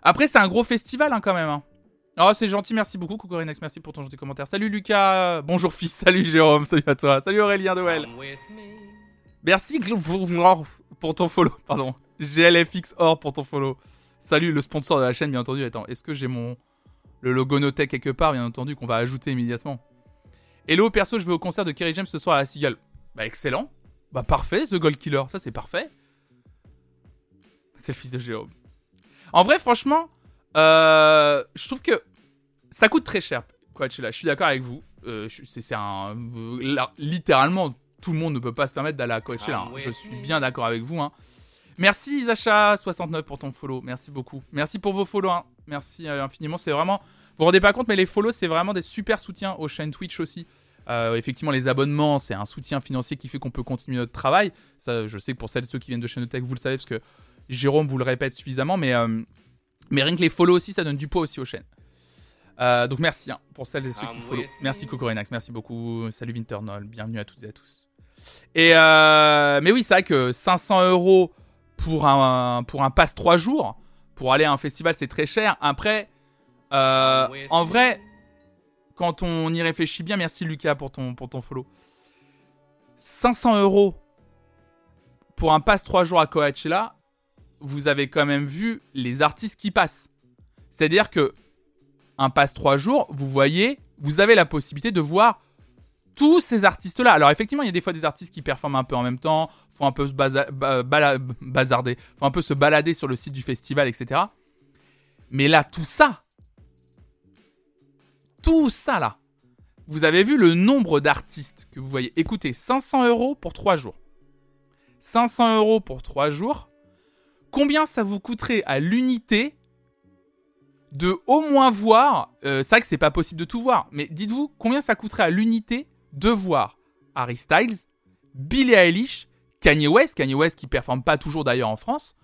Après, c'est un gros festival hein, quand même. Hein. Oh, c'est gentil, merci beaucoup, Coucou Renex, merci pour ton gentil commentaire. Salut Lucas, bonjour fils, salut Jérôme, salut à toi, salut Aurélien Noël. Merci pour ton follow, pardon. GLFX Or pour ton follow. Salut le sponsor de la chaîne, bien entendu. Attends, est-ce que j'ai mon le logo Notech quelque part, bien entendu, qu'on va ajouter immédiatement? Hello, perso, je vais au concert de Kerry James ce soir à la Cigale. Bah, excellent. Bah, parfait, The Gold Killer, ça c'est parfait. C'est le fils de Jérôme. En vrai, franchement, euh, je trouve que ça coûte très cher, Coachella. Je suis d'accord avec vous. Euh, c'est un. littéralement, tout le monde ne peut pas se permettre d'aller à Coachella. Hein. Je suis bien d'accord avec vous. Hein. Merci Zacha69 pour ton follow. Merci beaucoup. Merci pour vos follow. Hein. Merci euh, infiniment. C'est vraiment. Vous vous rendez pas compte, mais les follows, c'est vraiment des super soutiens aux chaînes Twitch aussi. effectivement, les abonnements, c'est un soutien financier qui fait qu'on peut continuer notre travail. Ça, je sais que pour celles et ceux qui viennent de chaîne Tech, vous le savez, parce que Jérôme vous le répète suffisamment, mais, euh, mais rien que les follow aussi, ça donne du poids aussi aux chaînes. Euh, donc merci hein, pour celles et ceux qui follow. Merci Cocorenax, merci beaucoup. Salut Vinternol, bienvenue à toutes et à tous. Et euh, mais oui, c'est vrai que 500 euros pour un, pour un pass 3 jours, pour aller à un festival, c'est très cher. Après, en vrai, quand on y réfléchit bien, merci Lucas pour ton, pour ton follow. 500 euros pour un pass 3 jours à Coachella, vous avez quand même vu les artistes qui passent. C'est-à-dire que un passe 3 jours, vous voyez, vous avez la possibilité de voir tous ces artistes-là. Alors effectivement, il y a des fois des artistes qui performent un peu en même temps, font un peu se bazarder, font un peu se balader sur le site du festival, etc. Mais là, tout ça, tout ça là, vous avez vu le nombre d'artistes que vous voyez. Écoutez, 500 euros pour 3 jours. 500 euros pour 3 jours. Combien ça vous coûterait à l'unité de au moins voir. Euh, c'est vrai que c'est pas possible de tout voir, mais dites-vous combien ça coûterait à l'unité de voir Harry Styles, Billie Eilish, Kanye West, Kanye West qui performe pas toujours d'ailleurs en France.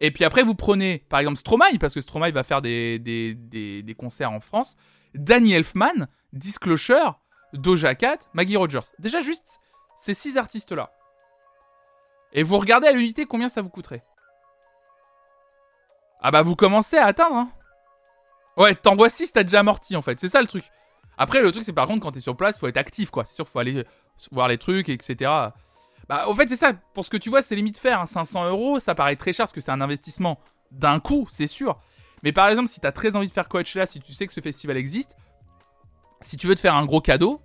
Et puis après, vous prenez par exemple Stromae, parce que Stromae va faire des, concerts en France, Danny Elfman, Disclosure, Doja Cat, Maggie Rogers. Déjà juste ces six artistes-là. Et vous regardez à l'unité combien ça vous coûterait? Ah bah vous commencez à atteindre. Hein. Ouais, t'envoies 6, t'as déjà amorti en fait. C'est ça le truc. Après, le truc, c'est par contre, quand t'es sur place, faut être actif quoi. C'est sûr, faut aller voir les trucs, etc. Bah, en fait, c'est ça. Pour ce que tu vois, c'est limite faire. 500 hein. euros, ça paraît très cher parce que c'est un investissement d'un coup, c'est sûr. Mais par exemple, si t'as très envie de faire Coachella, si tu sais que ce festival existe, si tu veux te faire un gros cadeau,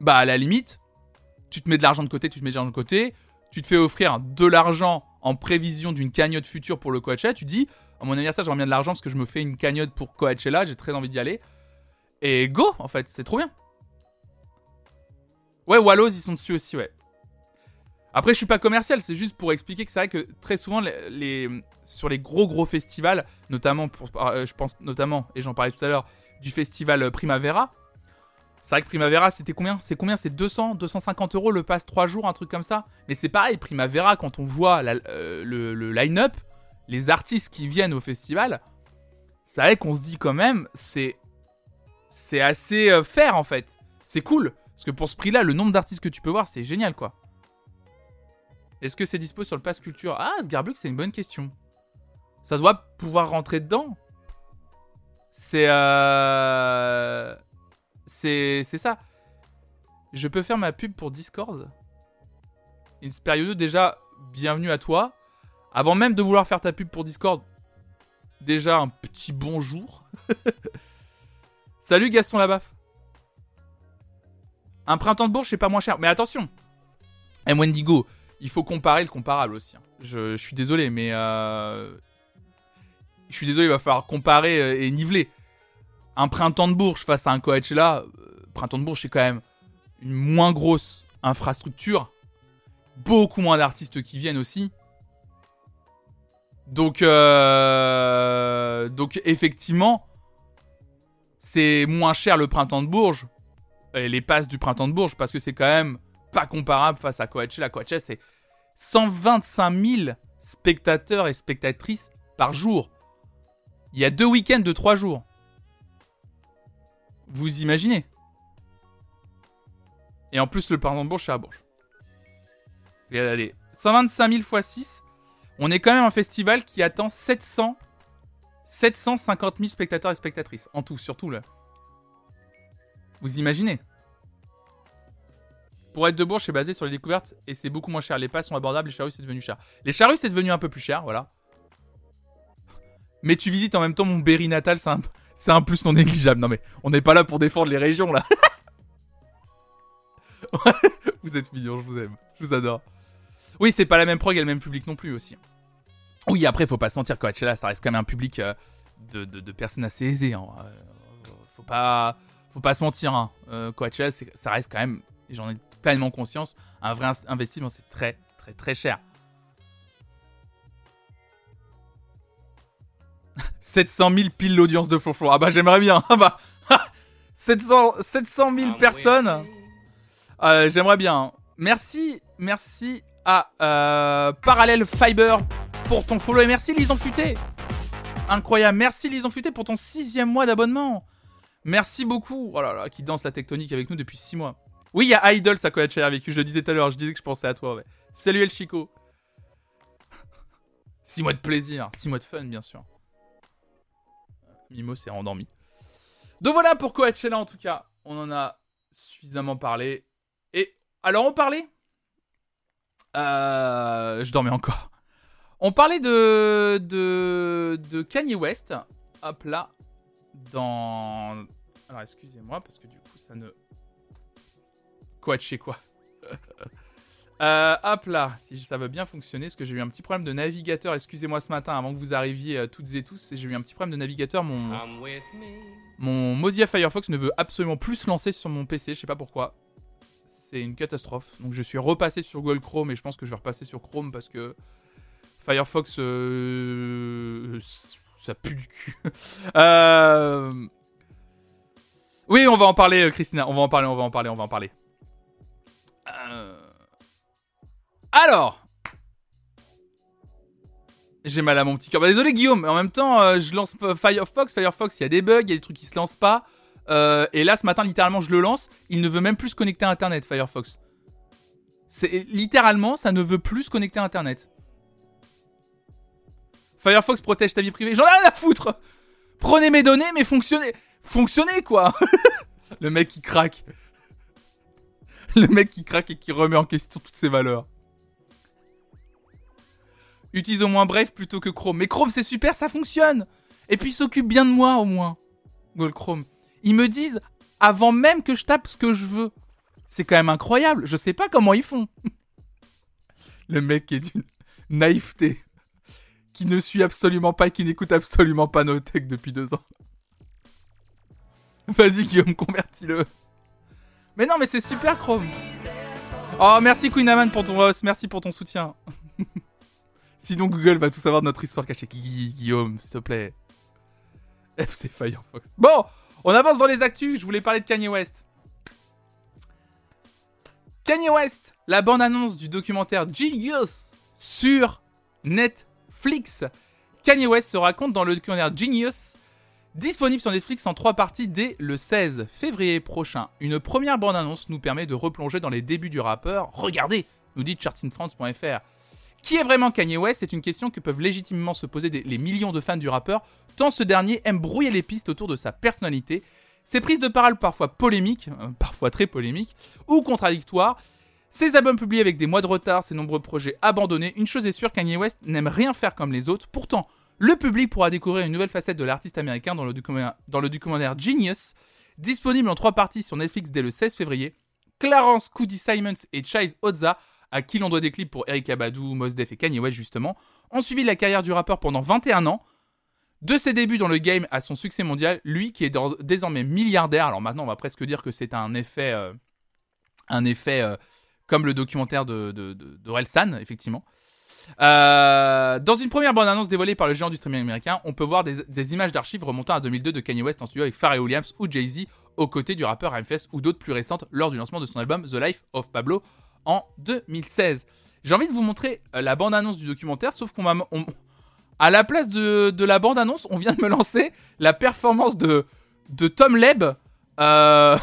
bah à la limite, tu te mets de l'argent de côté, tu te mets de l'argent de côté, tu te fais offrir de l'argent en prévision d'une cagnotte future pour le Coachella, tu dis, à mon anniversaire, j'aimerais bien de l'argent parce que je me fais une cagnotte pour Coachella, j'ai très envie d'y aller. Et go, en fait, c'est trop bien. Ouais, Wallows, ils sont dessus aussi, ouais. Après, je suis pas commercial, c'est juste pour expliquer que c'est vrai que très souvent, sur les gros gros festivals, notamment, pour, euh, je pense notamment, et j'en parlais tout à l'heure, du festival Primavera, c'est vrai que Primavera, c'était combien? C'est combien? C'est 200, 250 euros le pass 3 jours, un truc comme ça? Mais c'est pareil, Primavera, quand on voit euh, le, line-up, les artistes qui viennent au festival, c'est vrai qu'on se dit quand même, c'est c'est assez euh, fair en fait. C'est cool. Parce que pour ce prix-là, le nombre d'artistes que tu peux voir, c'est génial quoi. Est-ce que c'est dispo sur le pass culture? Ah, Sgarbuk, c'est une bonne question. Ça doit pouvoir rentrer dedans. C'est. Euh... C'est ça. Je peux faire ma pub pour Discord? Insperiode, déjà, bienvenue à toi. Avant même de vouloir faire ta pub pour Discord, déjà un petit bonjour. Salut Gaston Labaf. Un printemps de Bourges, c'est pas moins cher. Mais attention, M. Wendigo, il faut comparer le comparable aussi. Hein. Je, suis désolé, mais. Euh, je suis désolé, il va falloir comparer euh, et niveler un printemps de Bourges face à un Coachella, euh, printemps de Bourges, c'est quand même une moins grosse infrastructure, beaucoup moins d'artistes qui viennent aussi. Donc, euh, donc effectivement, c'est moins cher le printemps de Bourges, et les passes du printemps de Bourges, parce que c'est quand même pas comparable face à Coachella. Coachella, c'est 125 000 spectateurs et spectatrices par jour. Il y a deux week-ends de trois jours. Vous imaginez Et en plus, le pardon de Bourges, c'est à Bourges. Regardez, 125 000 x 6. On est quand même un festival qui attend 700, 750 000 spectateurs et spectatrices. En tout, surtout là. Vous imaginez? Pour être de Bourges, c'est basé sur les découvertes et c'est beaucoup moins cher. Les passes sont abordables, les charrues, c'est devenu cher. Les charrues, c'est devenu un peu plus cher, voilà. Mais tu visites en même temps mon Berry natal, c'est un, c'est un plus non négligeable. Non mais on n'est pas là pour défendre les régions là. vous êtes mignons, je vous aime, je vous adore. Oui, c'est pas la même prog et le même public non plus aussi. Oui, après, faut pas se mentir, Coachella, ça reste quand même un public euh, de, personnes assez aisées. Hein. Euh, faut pas, faut pas se mentir. Hein. Euh, Coachella, ça reste quand même, et j'en ai pleinement conscience, un vrai investissement, c'est très, très, très cher. 700 000 pile l'audience de Flonflon. Ah bah j'aimerais bien. Ah bah 700, 700 000 personnes. J'aimerais bien. Merci, merci à euh, Fiber pour ton follow et merci Lison Futé. Incroyable. Merci Lison Futé pour ton sixième mois d'abonnement. Merci beaucoup. Oh là là, qui danse la tectonique avec nous depuis 6 mois. Oui, il y a Idol, ça connaît avec vécu. Je le disais tout à l'heure. Je disais que je pensais à toi. Salut El Chico. 6 mois de plaisir. 6 mois de fun, bien sûr. Mimo s'est endormi. Donc voilà pour Coachella en tout cas. On en a suffisamment parlé. Et alors on parlait. Euh, je dormais encore. On parlait de, de, de Kanye West. Hop là. Dans. Alors excusez-moi parce que du coup ça ne. Coaché quoi? Euh, hop là, si ça veut bien fonctionner, parce que j'ai eu un petit problème de navigateur, excusez-moi ce matin, avant que vous arriviez euh, toutes et tous, j'ai eu un petit problème de navigateur, mon, mon Mozilla Firefox ne veut absolument plus se lancer sur mon PC, je sais pas pourquoi. C'est une catastrophe. Donc je suis repassé sur Google Chrome et je pense que je vais repasser sur Chrome parce que Firefox, euh, ça pue du cul. Euh, oui, on va en parler, Christina. On va en parler, on va en parler, on va en parler. Euh, alors. J'ai mal à mon petit cœur. Bah, désolé Guillaume, mais en même temps, je lance Firefox. Firefox, il y a des bugs, il y a des trucs qui se lancent pas. Et là, ce matin, littéralement, je le lance. Il ne veut même plus se connecter à Internet, Firefox. C'est littéralement, ça ne veut plus se connecter à Internet. Firefox protège ta vie privée. J'en ai rien à foutre. Prenez mes données, mais fonctionnez, fonctionnez quoi. Le mec qui craque. Le mec qui craque et qui remet en question toutes ses valeurs. Utilise au moins Brave plutôt que Chrome. Mais Chrome c'est super, ça fonctionne. Et puis s'occupe bien de moi au moins. Google Chrome. Ils me disent avant même que je tape ce que je veux. C'est quand même incroyable. Je sais pas comment ils font. Le mec est d'une naïveté qui ne suit absolument pas qui n'écoute absolument pas nos techs depuis deux ans. Vas-y Guillaume, convertis-le. Mais non, mais c'est super Chrome. Oh, merci Queen Aman pour ton host, merci pour ton soutien. Sinon Google va tout savoir de notre histoire cachée. Guillaume, s'il te plaît. FC Firefox. Bon, on avance dans les actus. Je voulais parler de Kanye West. Kanye West, la bande-annonce du documentaire Genius sur Netflix. Kanye West se raconte dans le documentaire Genius, disponible sur Netflix en trois parties dès le 16 février prochain. Une première bande-annonce nous permet de replonger dans les débuts du rappeur. Regardez, nous dit chartinfrance.fr. Qui est vraiment Kanye West C'est une question que peuvent légitimement se poser les millions de fans du rappeur, tant ce dernier aime brouiller les pistes autour de sa personnalité. Ses prises de parole parfois polémiques, euh, parfois très polémiques, ou contradictoires, ses albums publiés avec des mois de retard, ses nombreux projets abandonnés, une chose est sûre, Kanye West n'aime rien faire comme les autres. Pourtant, le public pourra découvrir une nouvelle facette de l'artiste américain dans le, documentaire, Genius, disponible en trois parties sur Netflix dès le 16 février. Clarence Coody Simons et Chase Ozza, à qui l'on doit des clips pour Eric Abadou, Mos Def et Kanye West justement, ont suivi la carrière du rappeur pendant 21 ans. De ses débuts dans le game à son succès mondial, lui qui est désormais milliardaire, alors maintenant on va presque dire que c'est un effet, euh, un effet euh, comme le documentaire de, de, effectivement. Euh, dans une première bande-annonce dévoilée par le géant du streaming américain, on peut voir des, images d'archives remontant à 2002 de Kanye West en studio avec Pharrell Williams ou Jay-Z aux côtés du rappeur MFS ou d'autres plus récentes lors du lancement de son album The Life of Pablo en 2016. J'ai envie de vous montrer euh, la bande-annonce du documentaire, sauf qu'on m'a... à la place de, la bande-annonce, on vient de me lancer la performance de, Tom Leb. Euh,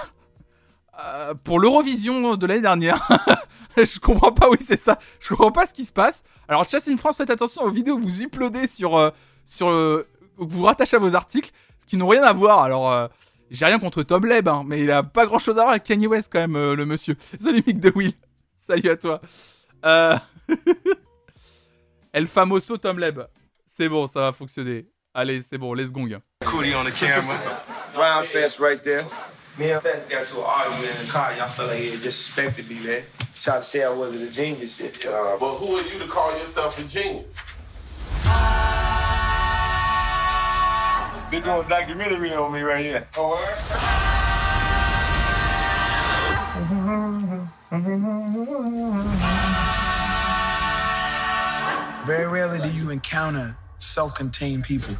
euh, pour l'Eurovision de l'année dernière. je comprends pas, oui, c'est ça. Je comprends pas ce qui se passe. Alors, in France, faites attention aux vidéos que vous uploadez sur. Sur euh, vous rattachez à vos articles, qui n'ont rien à voir. Alors, j'ai rien contre Tom Leb, hein, mais il a pas grand chose à voir avec Kanye West, quand même, le monsieur. Salut, Mick de Will. Salut à toi. El famoso Tom Leb. C'est bon, ça va fonctionner. Allez, c'est bon, let's gong. Cootie on the camera. Round fest right there. Me and Fast got to an argument in the car. Y'all felt like he disrespected me, man. Tried to say I wasn't a genius shit. Uh, but who are you to call yourself a genius? They're doing a documentary on me right here. Oh, Very rarely do you encounter self-contained people.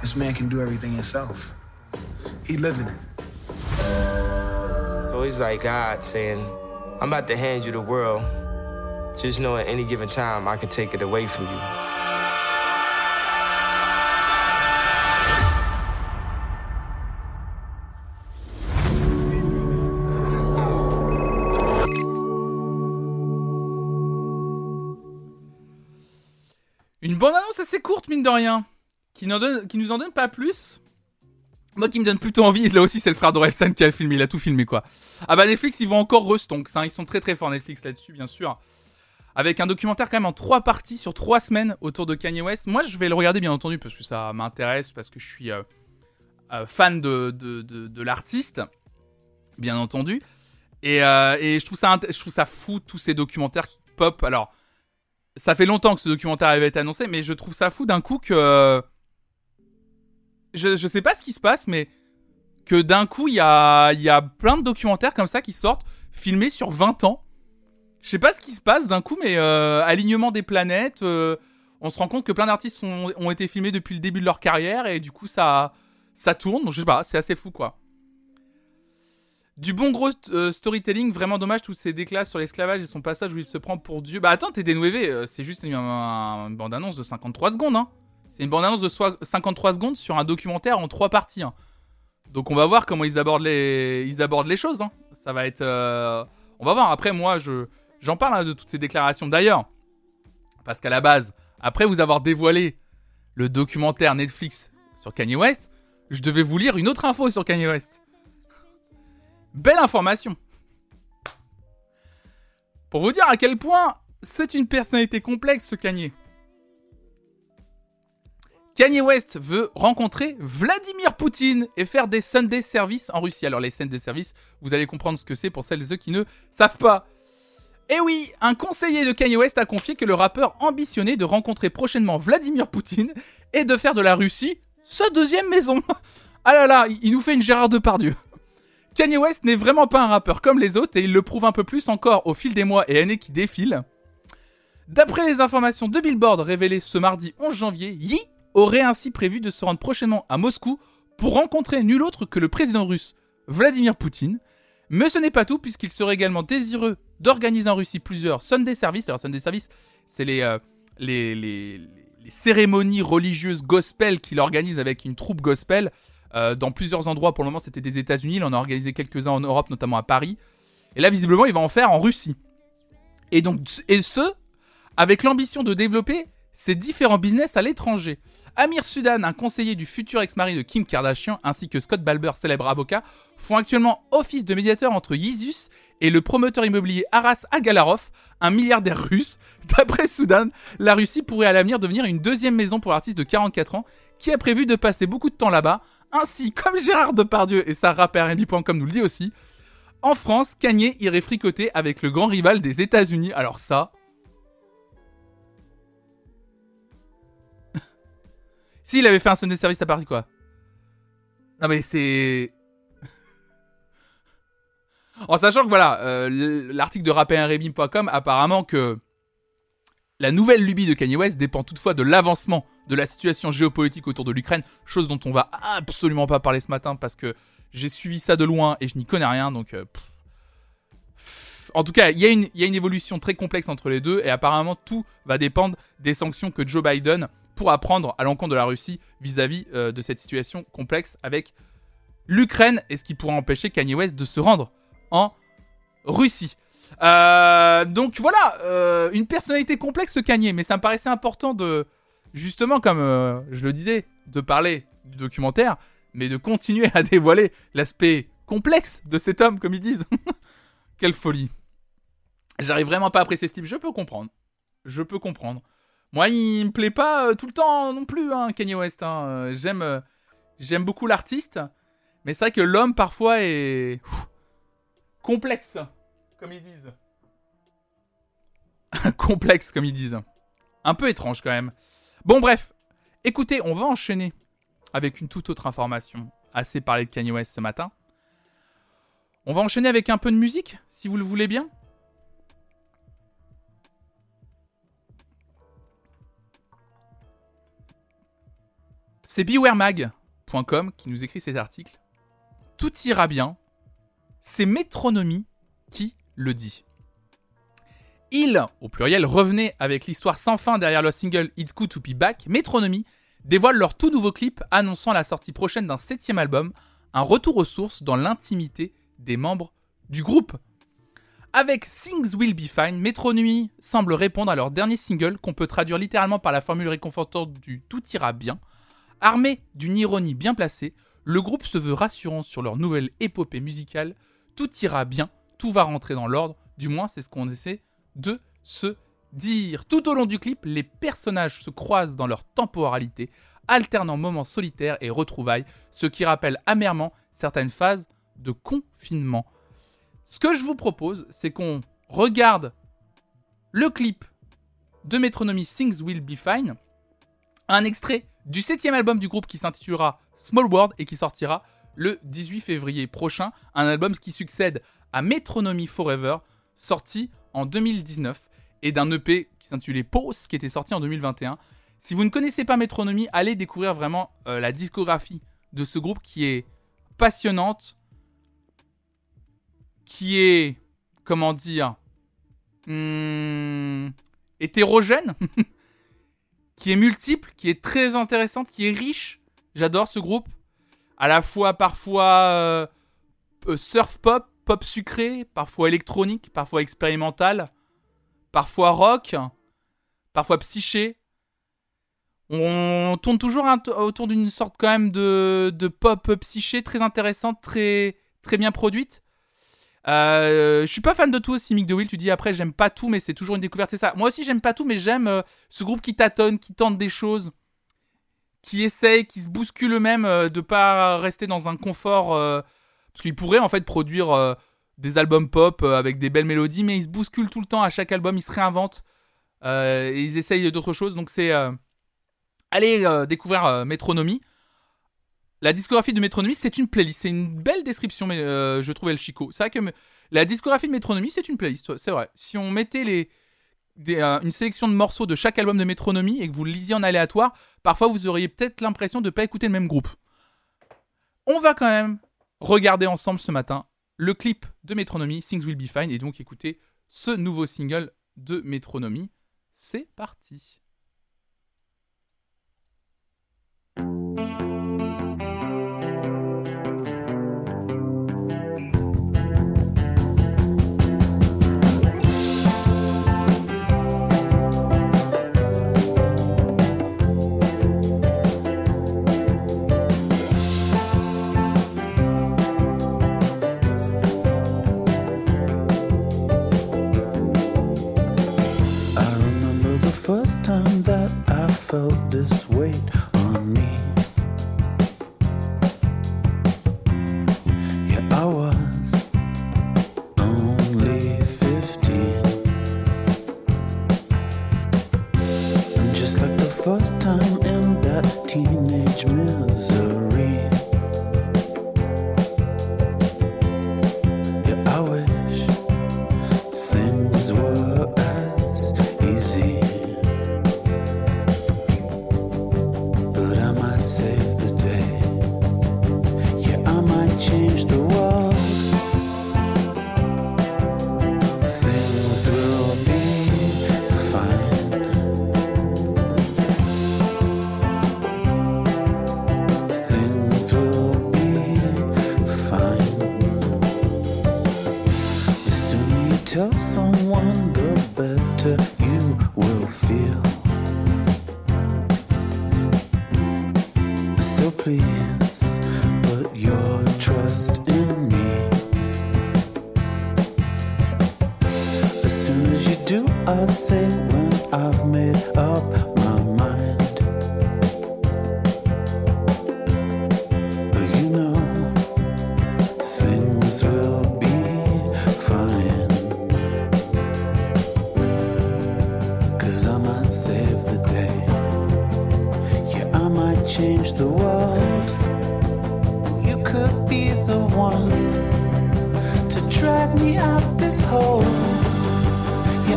This man can do everything himself. He living it. So he's like God saying, I'm about to hand you the world. Just know at any given time I can take it away from you. Une bonne annonce assez courte, mine de rien, qui, nous en donne pas plus. Moi qui me donne plutôt envie, là aussi c'est le frère d'Orelsan qui a filmé, il a tout filmé quoi. Ah bah Netflix ils vont encore restonks, hein. ils sont très très forts Netflix là-dessus bien sûr. Avec un documentaire quand même en trois parties sur trois semaines autour de Kanye West. Moi je vais le regarder bien entendu parce que ça m'intéresse, parce que je suis euh, euh, fan de, de, l'artiste, bien entendu. Et, euh, et, je, trouve ça, je trouve ça fou tous ces documentaires qui pop. Alors ça fait longtemps que ce documentaire avait été annoncé, mais je trouve ça fou d'un coup que je, je sais pas ce qui se passe, mais que d'un coup, il y a, y a plein de documentaires comme ça qui sortent, filmés sur 20 ans. Je sais pas ce qui se passe d'un coup, mais euh, alignement des planètes, euh, on se rend compte que plein d'artistes ont, été filmés depuis le début de leur carrière et du coup ça, ça tourne. Donc je sais pas, c'est assez fou quoi. Du bon gros euh, storytelling, vraiment dommage tous ces déclats sur l'esclavage et son passage où il se prend pour Dieu. Bah attends, t'es dénoué, euh, c'est juste une, bande-annonce de 53 secondes. Hein. C'est une bande-annonce de 53 secondes sur un documentaire en trois parties. Hein. Donc on va voir comment ils abordent les, ils abordent les choses. Hein. Ça va être... Euh, on va voir. Après moi, je... j'en parle de toutes ces déclarations. D'ailleurs, parce qu'à la base, après vous avoir dévoilé le documentaire Netflix sur Kanye West, je devais vous lire une autre info sur Kanye West. Belle information. Pour vous dire à quel point c'est une personnalité complexe ce Kanye. Kanye West veut rencontrer Vladimir Poutine et faire des Sunday Service en Russie. Alors les Sunday Service, vous allez comprendre ce que c'est pour celles et ceux qui ne savent pas. Et oui, un conseiller de Kanye West a confié que le rappeur ambitionnait de rencontrer prochainement Vladimir Poutine et de faire de la Russie sa deuxième maison. Ah là là, il nous fait une Gérard Depardieu. Kanye West n'est vraiment pas un rappeur comme les autres et il le prouve un peu plus encore au fil des mois et années qui défilent. D'après les informations de Billboard révélées ce mardi 11 janvier, Yi aurait ainsi prévu de se rendre prochainement à Moscou pour rencontrer nul autre que le président russe Vladimir Poutine. Mais ce n'est pas tout puisqu'il serait également désireux d'organiser en Russie plusieurs Sunday Service. Alors Sunday Service, c'est les, euh, cérémonies religieuses gospel qu'il organise avec une troupe gospel euh, dans plusieurs endroits. Pour le moment, c'était des États-Unis. Il en a organisé quelques-uns en Europe, notamment à Paris. Et là, visiblement, il va en faire en Russie. Et donc, et ce, avec l'ambition de développer ses différents business à l'étranger. Amir Sudan, un conseiller du futur ex-mari de Kim Kardashian, ainsi que Scott Balber, célèbre avocat, font actuellement office de médiateur entre Yeezus et le promoteur immobilier Aras Agalarov, un milliardaire russe. D'après Sudan, la Russie pourrait à l'avenir devenir une deuxième maison pour l'artiste de 44 ans, qui a prévu de passer beaucoup de temps là-bas, ainsi, comme Gérard Depardieu et sa rapper nous le dit aussi, en France, Kanye irait fricoter avec le grand rival des États-Unis. Alors ça. S'il avait fait un Sunday Service à Paris, quoi. Non mais c'est. en sachant que voilà, euh, l'article de rapperrebim.com apparemment que la nouvelle lubie de Kanye West dépend toutefois de l'avancement de la situation géopolitique autour de l'Ukraine, chose dont on va absolument pas parler ce matin parce que j'ai suivi ça de loin et je n'y connais rien, donc... Euh, en tout cas, il y, a une évolution très complexe entre les deux et apparemment tout va dépendre des sanctions que Joe Biden pourra prendre à l'encontre de la Russie vis-à-vis euh, de cette situation complexe avec l'Ukraine et ce qui pourra empêcher Kanye West de se rendre en Russie. Euh, donc voilà, une personnalité complexe Kanye, mais ça me paraissait important de, justement, comme euh, je le disais, de parler du documentaire, mais de continuer à dévoiler l'aspect complexe de cet homme, comme ils disent. Quelle folie. J'arrive vraiment pas à apprécier ce type, je peux comprendre. Je peux comprendre. Moi, il me plaît pas tout le temps non plus, hein, Kanye West. Hein. J'aime, j'aime beaucoup l'artiste, mais c'est vrai que l'homme parfois est complexe comme ils disent. Complexe, comme ils disent. Un peu étrange quand même. Bon, bref. Écoutez, on va enchaîner avec une toute autre information. Assez parlé de Kanye West ce matin. On va enchaîner avec un peu de musique, si vous le voulez bien. C'est bewaremag.com qui nous écrit cet article. Tout ira bien. C'est Métronomie qui le dit. Il, au pluriel, revenait avec l'histoire sans fin derrière le single It's Good to Be Back, Metronomy dévoile leur tout nouveau clip annonçant la sortie prochaine d'un septième album, un retour aux sources dans l'intimité des membres du groupe. Avec Things Will Be Fine, Metronomy semble répondre à leur dernier single qu'on peut traduire littéralement par la formule réconfortante du Tout ira bien. Armé d'une ironie bien placée, le groupe se veut rassurant sur leur nouvelle épopée musicale Tout ira bien tout va rentrer dans l'ordre. Du moins, c'est ce qu'on essaie de se dire. Tout au long du clip, les personnages se croisent dans leur temporalité, alternant moments solitaires et retrouvailles, ce qui rappelle amèrement certaines phases de confinement. Ce que je vous propose, c'est qu'on regarde le clip de Metronomy Things Will Be Fine, un extrait du septième album du groupe qui s'intitulera Small World et qui sortira le 18 février prochain, un album qui succède à Metronomy Forever, sorti en 2019. et d'un EP qui s'intitulait Pause, qui était sorti en 2021. Si vous ne connaissez pas Métronomie, allez découvrir vraiment euh, la discographie de ce groupe qui est passionnante, qui est, comment dire, hmm, hétérogène, qui est multiple, qui est très intéressante, qui est riche. J'adore ce groupe. À la fois parfois euh, euh, surf pop, pop sucré, parfois électronique, parfois expérimental, parfois rock, parfois psyché. On tourne toujours autour d'une sorte quand même de, pop psyché très intéressante, très, bien produite. Euh, je suis pas fan de tout aussi, Mick DeWill. Tu dis après, j'aime pas tout, mais c'est toujours une découverte. C'est ça. Moi aussi, j'aime pas tout, mais j'aime euh, ce groupe qui tâtonne, qui tente des choses, qui essaye, qui se bouscule eux-mêmes, euh, de pas rester dans un confort. Euh, parce qu'ils pourraient en fait produire des albums pop avec des belles mélodies, mais ils se bousculent tout le temps à chaque album, ils se réinventent. et ils essayent d'autres choses. Donc c'est. Allez découvrir Métronomie. La discographie de Métronomie, c'est une playlist. C'est une belle description, mais euh, je trouvais le chico. C'est vrai que la discographie de Métronomie, c'est une playlist. C'est vrai. Si on mettait les, euh, une sélection de morceaux de chaque album de Métronomie et que vous le lisiez en aléatoire, parfois vous auriez peut-être l'impression de ne pas écouter le même groupe. On va quand même regarder ensemble ce matin le clip de Métronomie, Things Will Be Fine, et donc écouter ce nouveau single de Métronomie. C'est parti.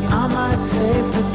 I might save the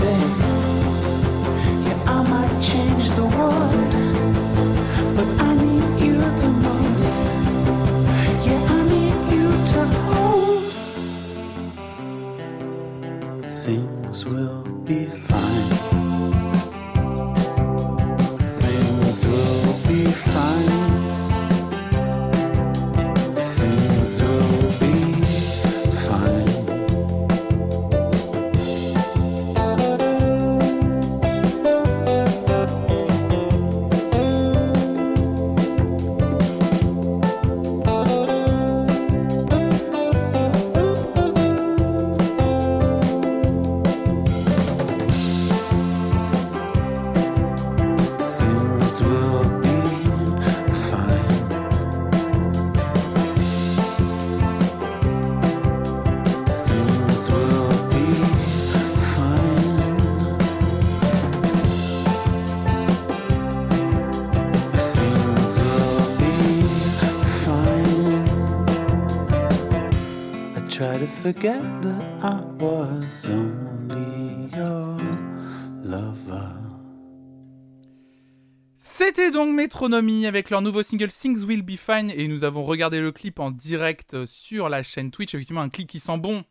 C'était donc Metronomy avec leur nouveau single Things Will Be Fine et nous avons regardé le clip en direct sur la chaîne Twitch. Effectivement, un clip qui sent bon.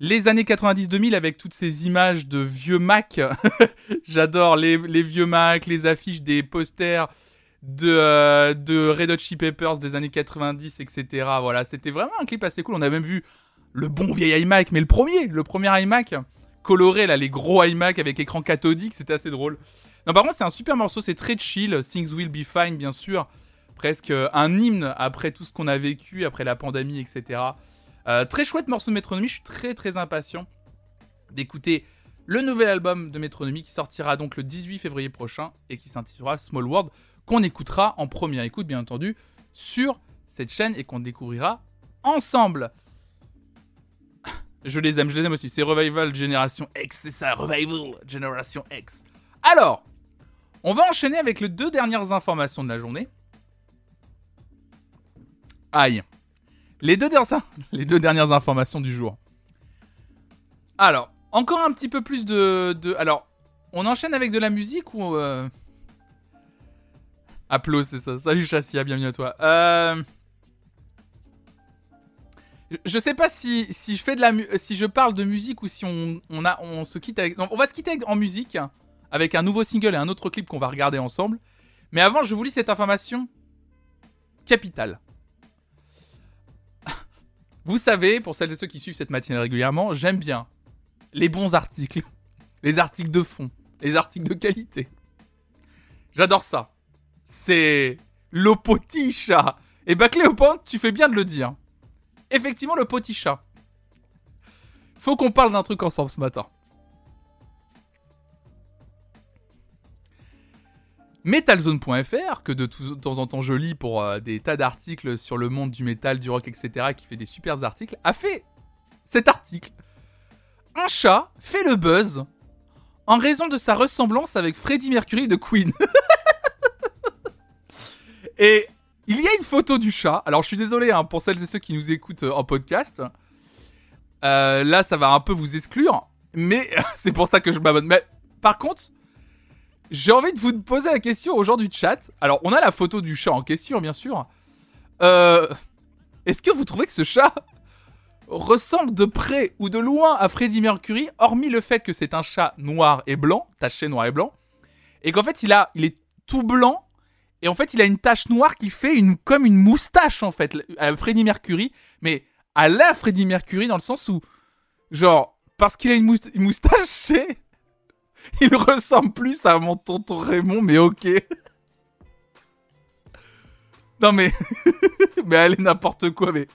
Les années 90-2000 avec toutes ces images de vieux Mac. J'adore les, vieux Mac, les affiches des posters de, euh, Red Hot Chili Peppers des années 90, etc. Voilà, c'était vraiment un clip assez cool. On a même vu le bon vieil iMac, mais le premier, le premier iMac coloré, là, les gros iMac avec écran cathodique, c'était assez drôle. Non, par contre, c'est un super morceau, c'est très chill. Things Will Be Fine, bien sûr. Presque un hymne après tout ce qu'on a vécu, après la pandémie, etc. Euh, très chouette morceau de Métronomie, je suis très très impatient d'écouter le nouvel album de Métronomie qui sortira donc le 18 février prochain et qui s'intitulera Small World, qu'on écoutera en première écoute, bien entendu, sur cette chaîne et qu'on découvrira ensemble. Je les aime, je les aime aussi. C'est Revival Génération X, c'est ça, Revival Génération X. Alors, on va enchaîner avec les deux dernières informations de la journée. Aïe. Les deux, dernières, informations du jour. Alors, encore un petit peu plus de... alors, on enchaîne avec de la musique ou... Euh... Applaus, c'est ça. Salut Chassia, bienvenue à toi. Euh... Je sais pas si, je fais de la si je parle de musique ou si on, se quitte on va se quitter en musique avec un nouveau single et un autre clip qu'on va regarder ensemble. Mais avant, je vous lis cette information capitale. Vous savez, pour celles et ceux qui suivent cette matinée régulièrement, j'aime bien les bons articles, les articles de fond, les articles de qualité. J'adore ça. C'est l'opoticha. Et bah Cléopâtre, tu fais bien de le dire effectivement le petit chat. Faut qu'on parle d'un truc ensemble ce matin. Metalzone.fr, que de, temps en temps je lis pour euh, des tas d'articles sur le monde du métal, du rock, etc., qui fait des super articles, a fait cet article. Un chat fait le buzz en raison de sa ressemblance avec Freddie Mercury de Queen. Et il y a une photo du chat. Alors, je suis désolé hein, pour celles et ceux qui nous écoutent euh, en podcast. Euh, là, ça va un peu vous exclure. Mais c'est pour ça que je m'abonne. Mais par contre, j'ai envie de vous poser la question aux gens du chat. Alors, on a la photo du chat en question, bien sûr. Euh, Est-ce que vous trouvez que ce chat ressemble de près ou de loin à Freddie Mercury, hormis le fait que c'est un chat noir et blanc, taché noir et blanc, et qu'en fait il a, il est tout blanc et en fait, il a une tache noire qui fait une, comme une moustache, en fait, à Freddie Mercury. Mais à la Freddie Mercury, dans le sens où, genre, parce qu'il a une, moustache. Il ressemble plus à mon tonton Raymond, mais ok. non mais... mais allez, n'importe quoi, mais...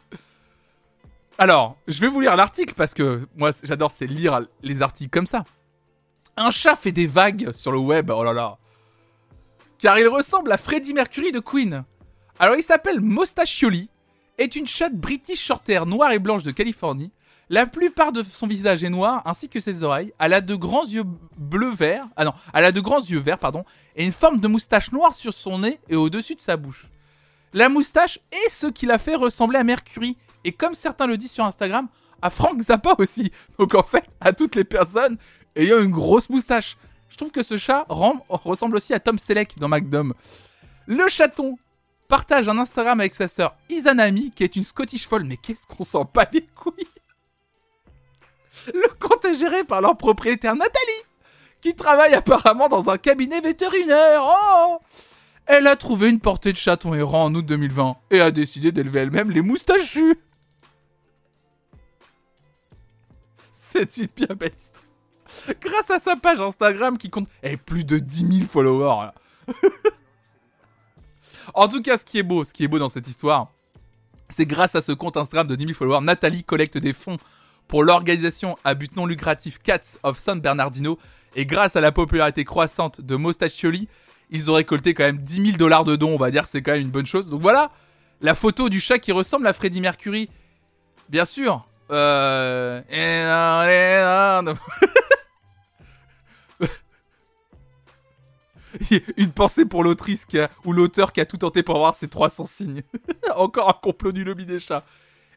Alors, je vais vous lire l'article, parce que moi, j'adore, c'est lire les articles comme ça. Un chat fait des vagues sur le web, oh là là car il ressemble à Freddie Mercury de Queen. Alors il s'appelle Mostachioli, est une chatte british shorthair noire et blanche de Californie. La plupart de son visage est noir, ainsi que ses oreilles. Elle a de grands yeux bleu vert, ah non, elle a de grands yeux verts, pardon, et une forme de moustache noire sur son nez et au-dessus de sa bouche. La moustache est ce qui la fait ressembler à Mercury, et comme certains le disent sur Instagram, à Frank Zappa aussi. Donc en fait, à toutes les personnes ayant une grosse moustache. Je trouve que ce chat ressemble aussi à Tom Selleck dans McDom. Le chaton partage un Instagram avec sa sœur Izanami, qui est une Scottish folle, mais qu'est-ce qu'on s'en bat les couilles? Le compte est géré par leur propriétaire Nathalie, qui travaille apparemment dans un cabinet vétérinaire. Oh Elle a trouvé une portée de chaton errant en août 2020 et a décidé d'élever elle-même les moustachus. C'est une bien belle histoire. Grâce à sa page Instagram qui compte eh, plus de 10 000 followers. en tout cas, ce qui est beau, ce qui est beau dans cette histoire, c'est grâce à ce compte Instagram de 10 000 followers, Nathalie collecte des fonds pour l'organisation à but non lucratif Cats of San Bernardino. Et grâce à la popularité croissante de Mostaccioli, ils ont récolté quand même 10 000 dollars de dons, on va dire, c'est quand même une bonne chose. Donc voilà, la photo du chat qui ressemble à Freddie Mercury. Bien sûr. Euh... Une pensée pour l'autrice ou l'auteur qui a tout tenté pour avoir ses 300 signes. Encore un complot du lobby des chats.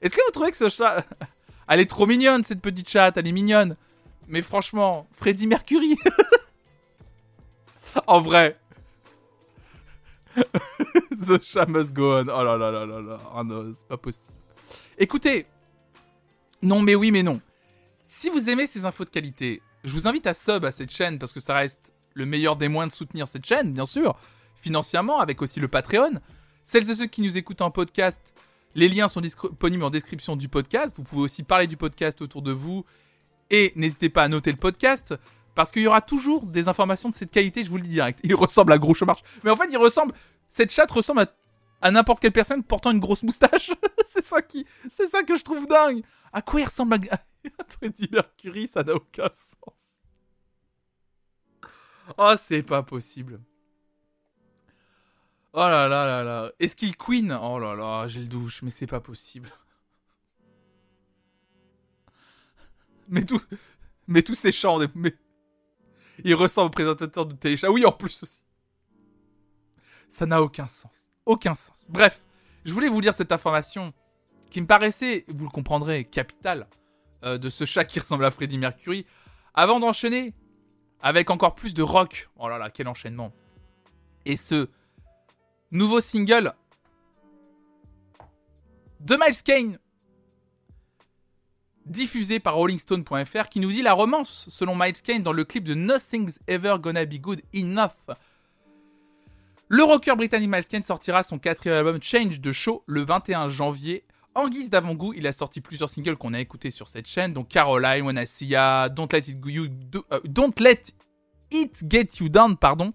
Est-ce que vous trouvez que ce chat... Elle est trop mignonne, cette petite chatte, elle est mignonne. Mais franchement, Freddy Mercury En vrai. The show must go on. Oh là là là là là. Oh non, c'est pas possible. Écoutez. Non, mais oui, mais non. Si vous aimez ces infos de qualité, je vous invite à sub à cette chaîne parce que ça reste le meilleur des moyens de soutenir cette chaîne, bien sûr, financièrement, avec aussi le Patreon. Celles et ceux qui nous écoutent en podcast, les liens sont disponibles en description du podcast. Vous pouvez aussi parler du podcast autour de vous. Et n'hésitez pas à noter le podcast. Parce qu'il y aura toujours des informations de cette qualité, je vous le dis direct. Il ressemble à Gros. Mais en fait, il ressemble. Cette chatte ressemble à, à n'importe quelle personne portant une grosse moustache. c'est ça qui. C'est ça que je trouve dingue. À quoi il ressemble à. Freddie Mercury, ça n'a aucun sens. Oh, c'est pas possible. Oh là là là là. Est-ce qu'il Queen? Oh là là, j'ai le douche, mais c'est pas possible. Mais tout. Mais tous ces chants. Mais... Il ressemble au présentateur de téléchat. Oui, en plus aussi. Ça n'a aucun sens. Aucun sens. Bref, je voulais vous lire cette information qui me paraissait, vous le comprendrez, capitale euh, de ce chat qui ressemble à Freddie Mercury. Avant d'enchaîner avec encore plus de rock. Oh là là, quel enchaînement. Et ce nouveau single de Miles Kane diffusé par RollingStone.fr qui nous dit la romance selon Miles Kane dans le clip de Nothing's Ever Gonna Be Good Enough. Le rocker britannique Miles Kane sortira son quatrième album Change de Show le 21 janvier. En guise d'avant-goût, il a sorti plusieurs singles qu'on a écoutés sur cette chaîne, donc Caroline, Ya, Don't Let It, euh, Don't Let It Get You Down, pardon.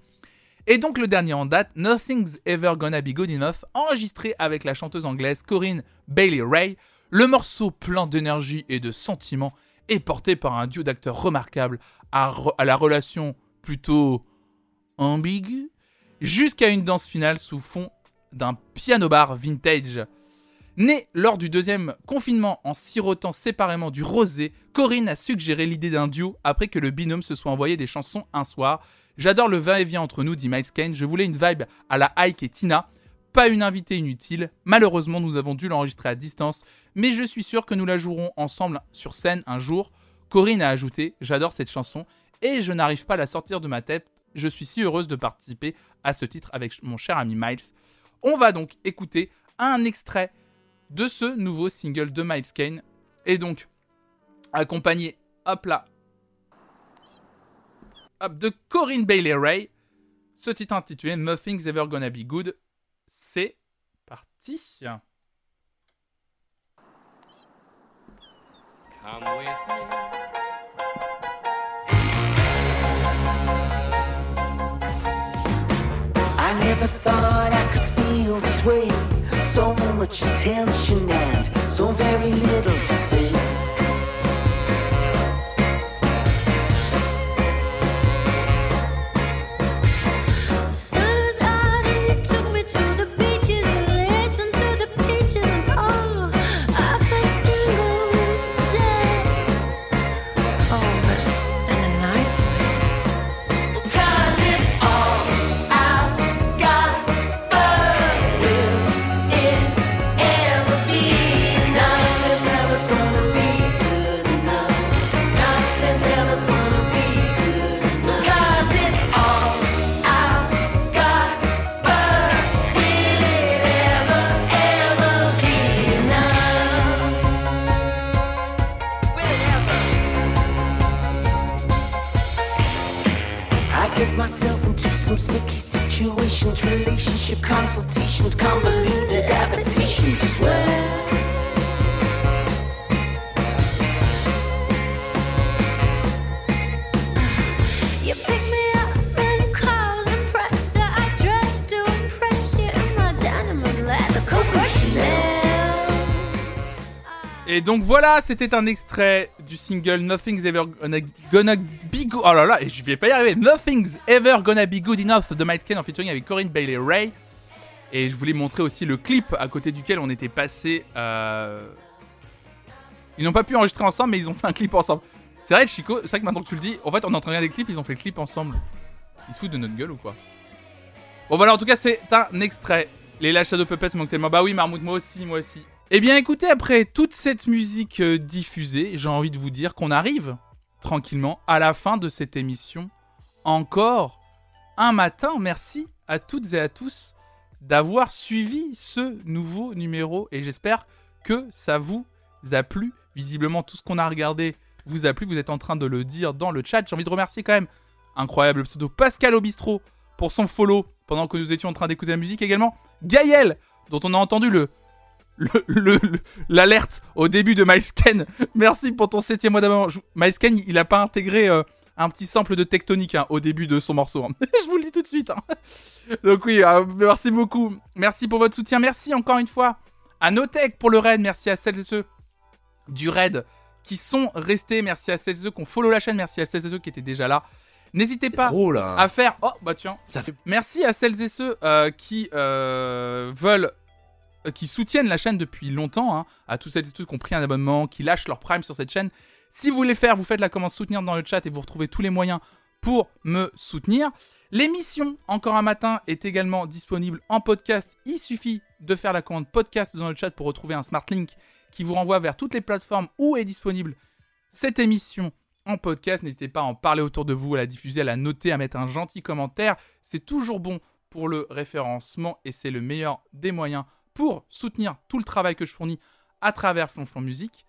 Et donc le dernier en date, Nothing's Ever Gonna Be Good Enough, enregistré avec la chanteuse anglaise Corinne Bailey Ray. Le morceau plein d'énergie et de sentiments est porté par un duo d'acteurs remarquables à, à, la relation plutôt ambiguë, jusqu'à une danse finale sous fond d'un piano bar vintage. Né lors du deuxième confinement en sirotant séparément du rosé, Corinne a suggéré l'idée d'un duo après que le binôme se soit envoyé des chansons un soir. J'adore le va-et-vient entre nous, dit Miles Kane. Je voulais une vibe à la Ike et Tina. Pas une invitée inutile. Malheureusement, nous avons dû l'enregistrer à distance, mais je suis sûr que nous la jouerons ensemble sur scène un jour. Corinne a ajouté J'adore cette chanson et je n'arrive pas à la sortir de ma tête. Je suis si heureuse de participer à ce titre avec mon cher ami Miles. On va donc écouter un extrait de ce nouveau single de Miles Kane. Et donc, accompagné, hop là, hop, de Corinne Bailey Ray. Ce titre intitulé Nothing's Ever Gonna Be Good. C'est parti. Come with me. I never thought I could feel this way. Much attention and so very little to say. Et donc voilà, c'était un extrait du single Nothing's Ever Gonna, Be Good. Oh là là, et je vais pas y arriver. Nothing's Ever Gonna Be Good Enough de Mike Ken en featuring avec Corinne Bailey Ray. Et je voulais montrer aussi le clip à côté duquel on était passé. Euh... Ils n'ont pas pu enregistrer ensemble, mais ils ont fait un clip ensemble. C'est vrai, Chico, c'est vrai que maintenant que tu le dis, en fait, on est en train de regarder des clips, ils ont fait le clip ensemble. Ils se foutent de notre gueule ou quoi? Bon, voilà, en tout cas, c'est un extrait. Les Last Shadow Puppets manquent tellement. Bah oui, Marmout, moi aussi, moi aussi. Eh bien écoutez, après toute cette musique euh, diffusée, j'ai envie de vous dire qu'on arrive tranquillement à la fin de cette émission. Encore un matin. Merci à toutes et à tous d'avoir suivi ce nouveau numéro et j'espère que ça vous a plu. Visiblement, tout ce qu'on a regardé vous a plu. Vous êtes en train de le dire dans le chat. J'ai envie de remercier quand même incroyable pseudo Pascal Obistro pour son follow pendant que nous étions en train d'écouter la musique. Également Gaël, dont on a entendu le l'alerte au début de Milescan. Merci pour ton septième mois d'abonnement. Milescan, il a pas intégré euh, un petit sample de tectonique hein, au début de son morceau. Hein. Je vous le dis tout de suite. Hein. Donc oui, euh, merci beaucoup. Merci pour votre soutien. Merci encore une fois à Notech pour le raid. Merci à celles et ceux du raid qui sont restés. Merci à celles et ceux qui ont follow la chaîne. Merci à celles et ceux qui étaient déjà là. N'hésitez pas à faire. Oh bah tiens. Ça fait... Merci à celles et ceux euh, qui euh, veulent, qui soutiennent la chaîne depuis longtemps. Hein, à tous celles et qui ont pris un abonnement, qui lâchent leur prime sur cette chaîne. Si vous voulez faire, vous faites la commande soutenir dans le chat et vous retrouvez tous les moyens pour me soutenir. L'émission Encore un matin est également disponible en podcast. Il suffit de faire la commande podcast dans le chat pour retrouver un smart link qui vous renvoie vers toutes les plateformes où est disponible cette émission en podcast. N'hésitez pas à en parler autour de vous, à la diffuser, à la noter, à mettre un gentil commentaire. C'est toujours bon pour le référencement et c'est le meilleur des moyens pour soutenir tout le travail que je fournis à travers Flonflon Musique.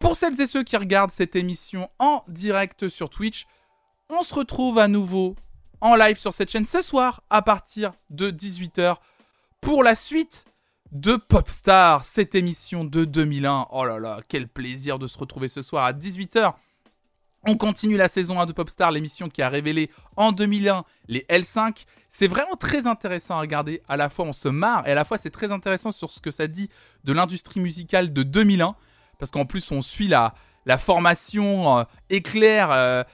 Pour celles et ceux qui regardent cette émission en direct sur Twitch, on se retrouve à nouveau en live sur cette chaîne ce soir à partir de 18h pour la suite de Popstar, cette émission de 2001. Oh là là, quel plaisir de se retrouver ce soir à 18h. On continue la saison 1 de Popstar, l'émission qui a révélé en 2001 les L5. C'est vraiment très intéressant à regarder. À la fois, on se marre et à la fois, c'est très intéressant sur ce que ça dit de l'industrie musicale de 2001. Parce qu'en plus, on suit la, formation euh, éclair euh,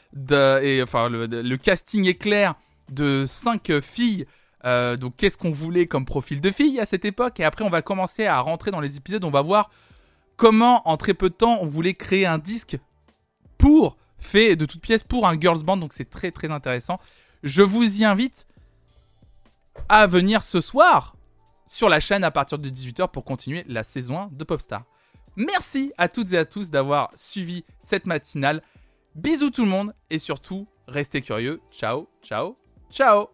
enfin le, casting éclair de cinq filles euh, donc qu'est-ce qu'on voulait comme profil de fille à cette époque? Et après on va commencer à rentrer dans les épisodes, on va voir comment en très peu de temps on voulait créer un disque pour, fait de toutes pièces pour un girls band, donc c'est très très intéressant. Je vous y invite à venir ce soir sur la chaîne à partir de 18h pour continuer la saison 1 de Popstar. Merci à toutes et à tous d'avoir suivi cette matinale. Bisous tout le monde et surtout, restez curieux. Ciao, ciao, ciao.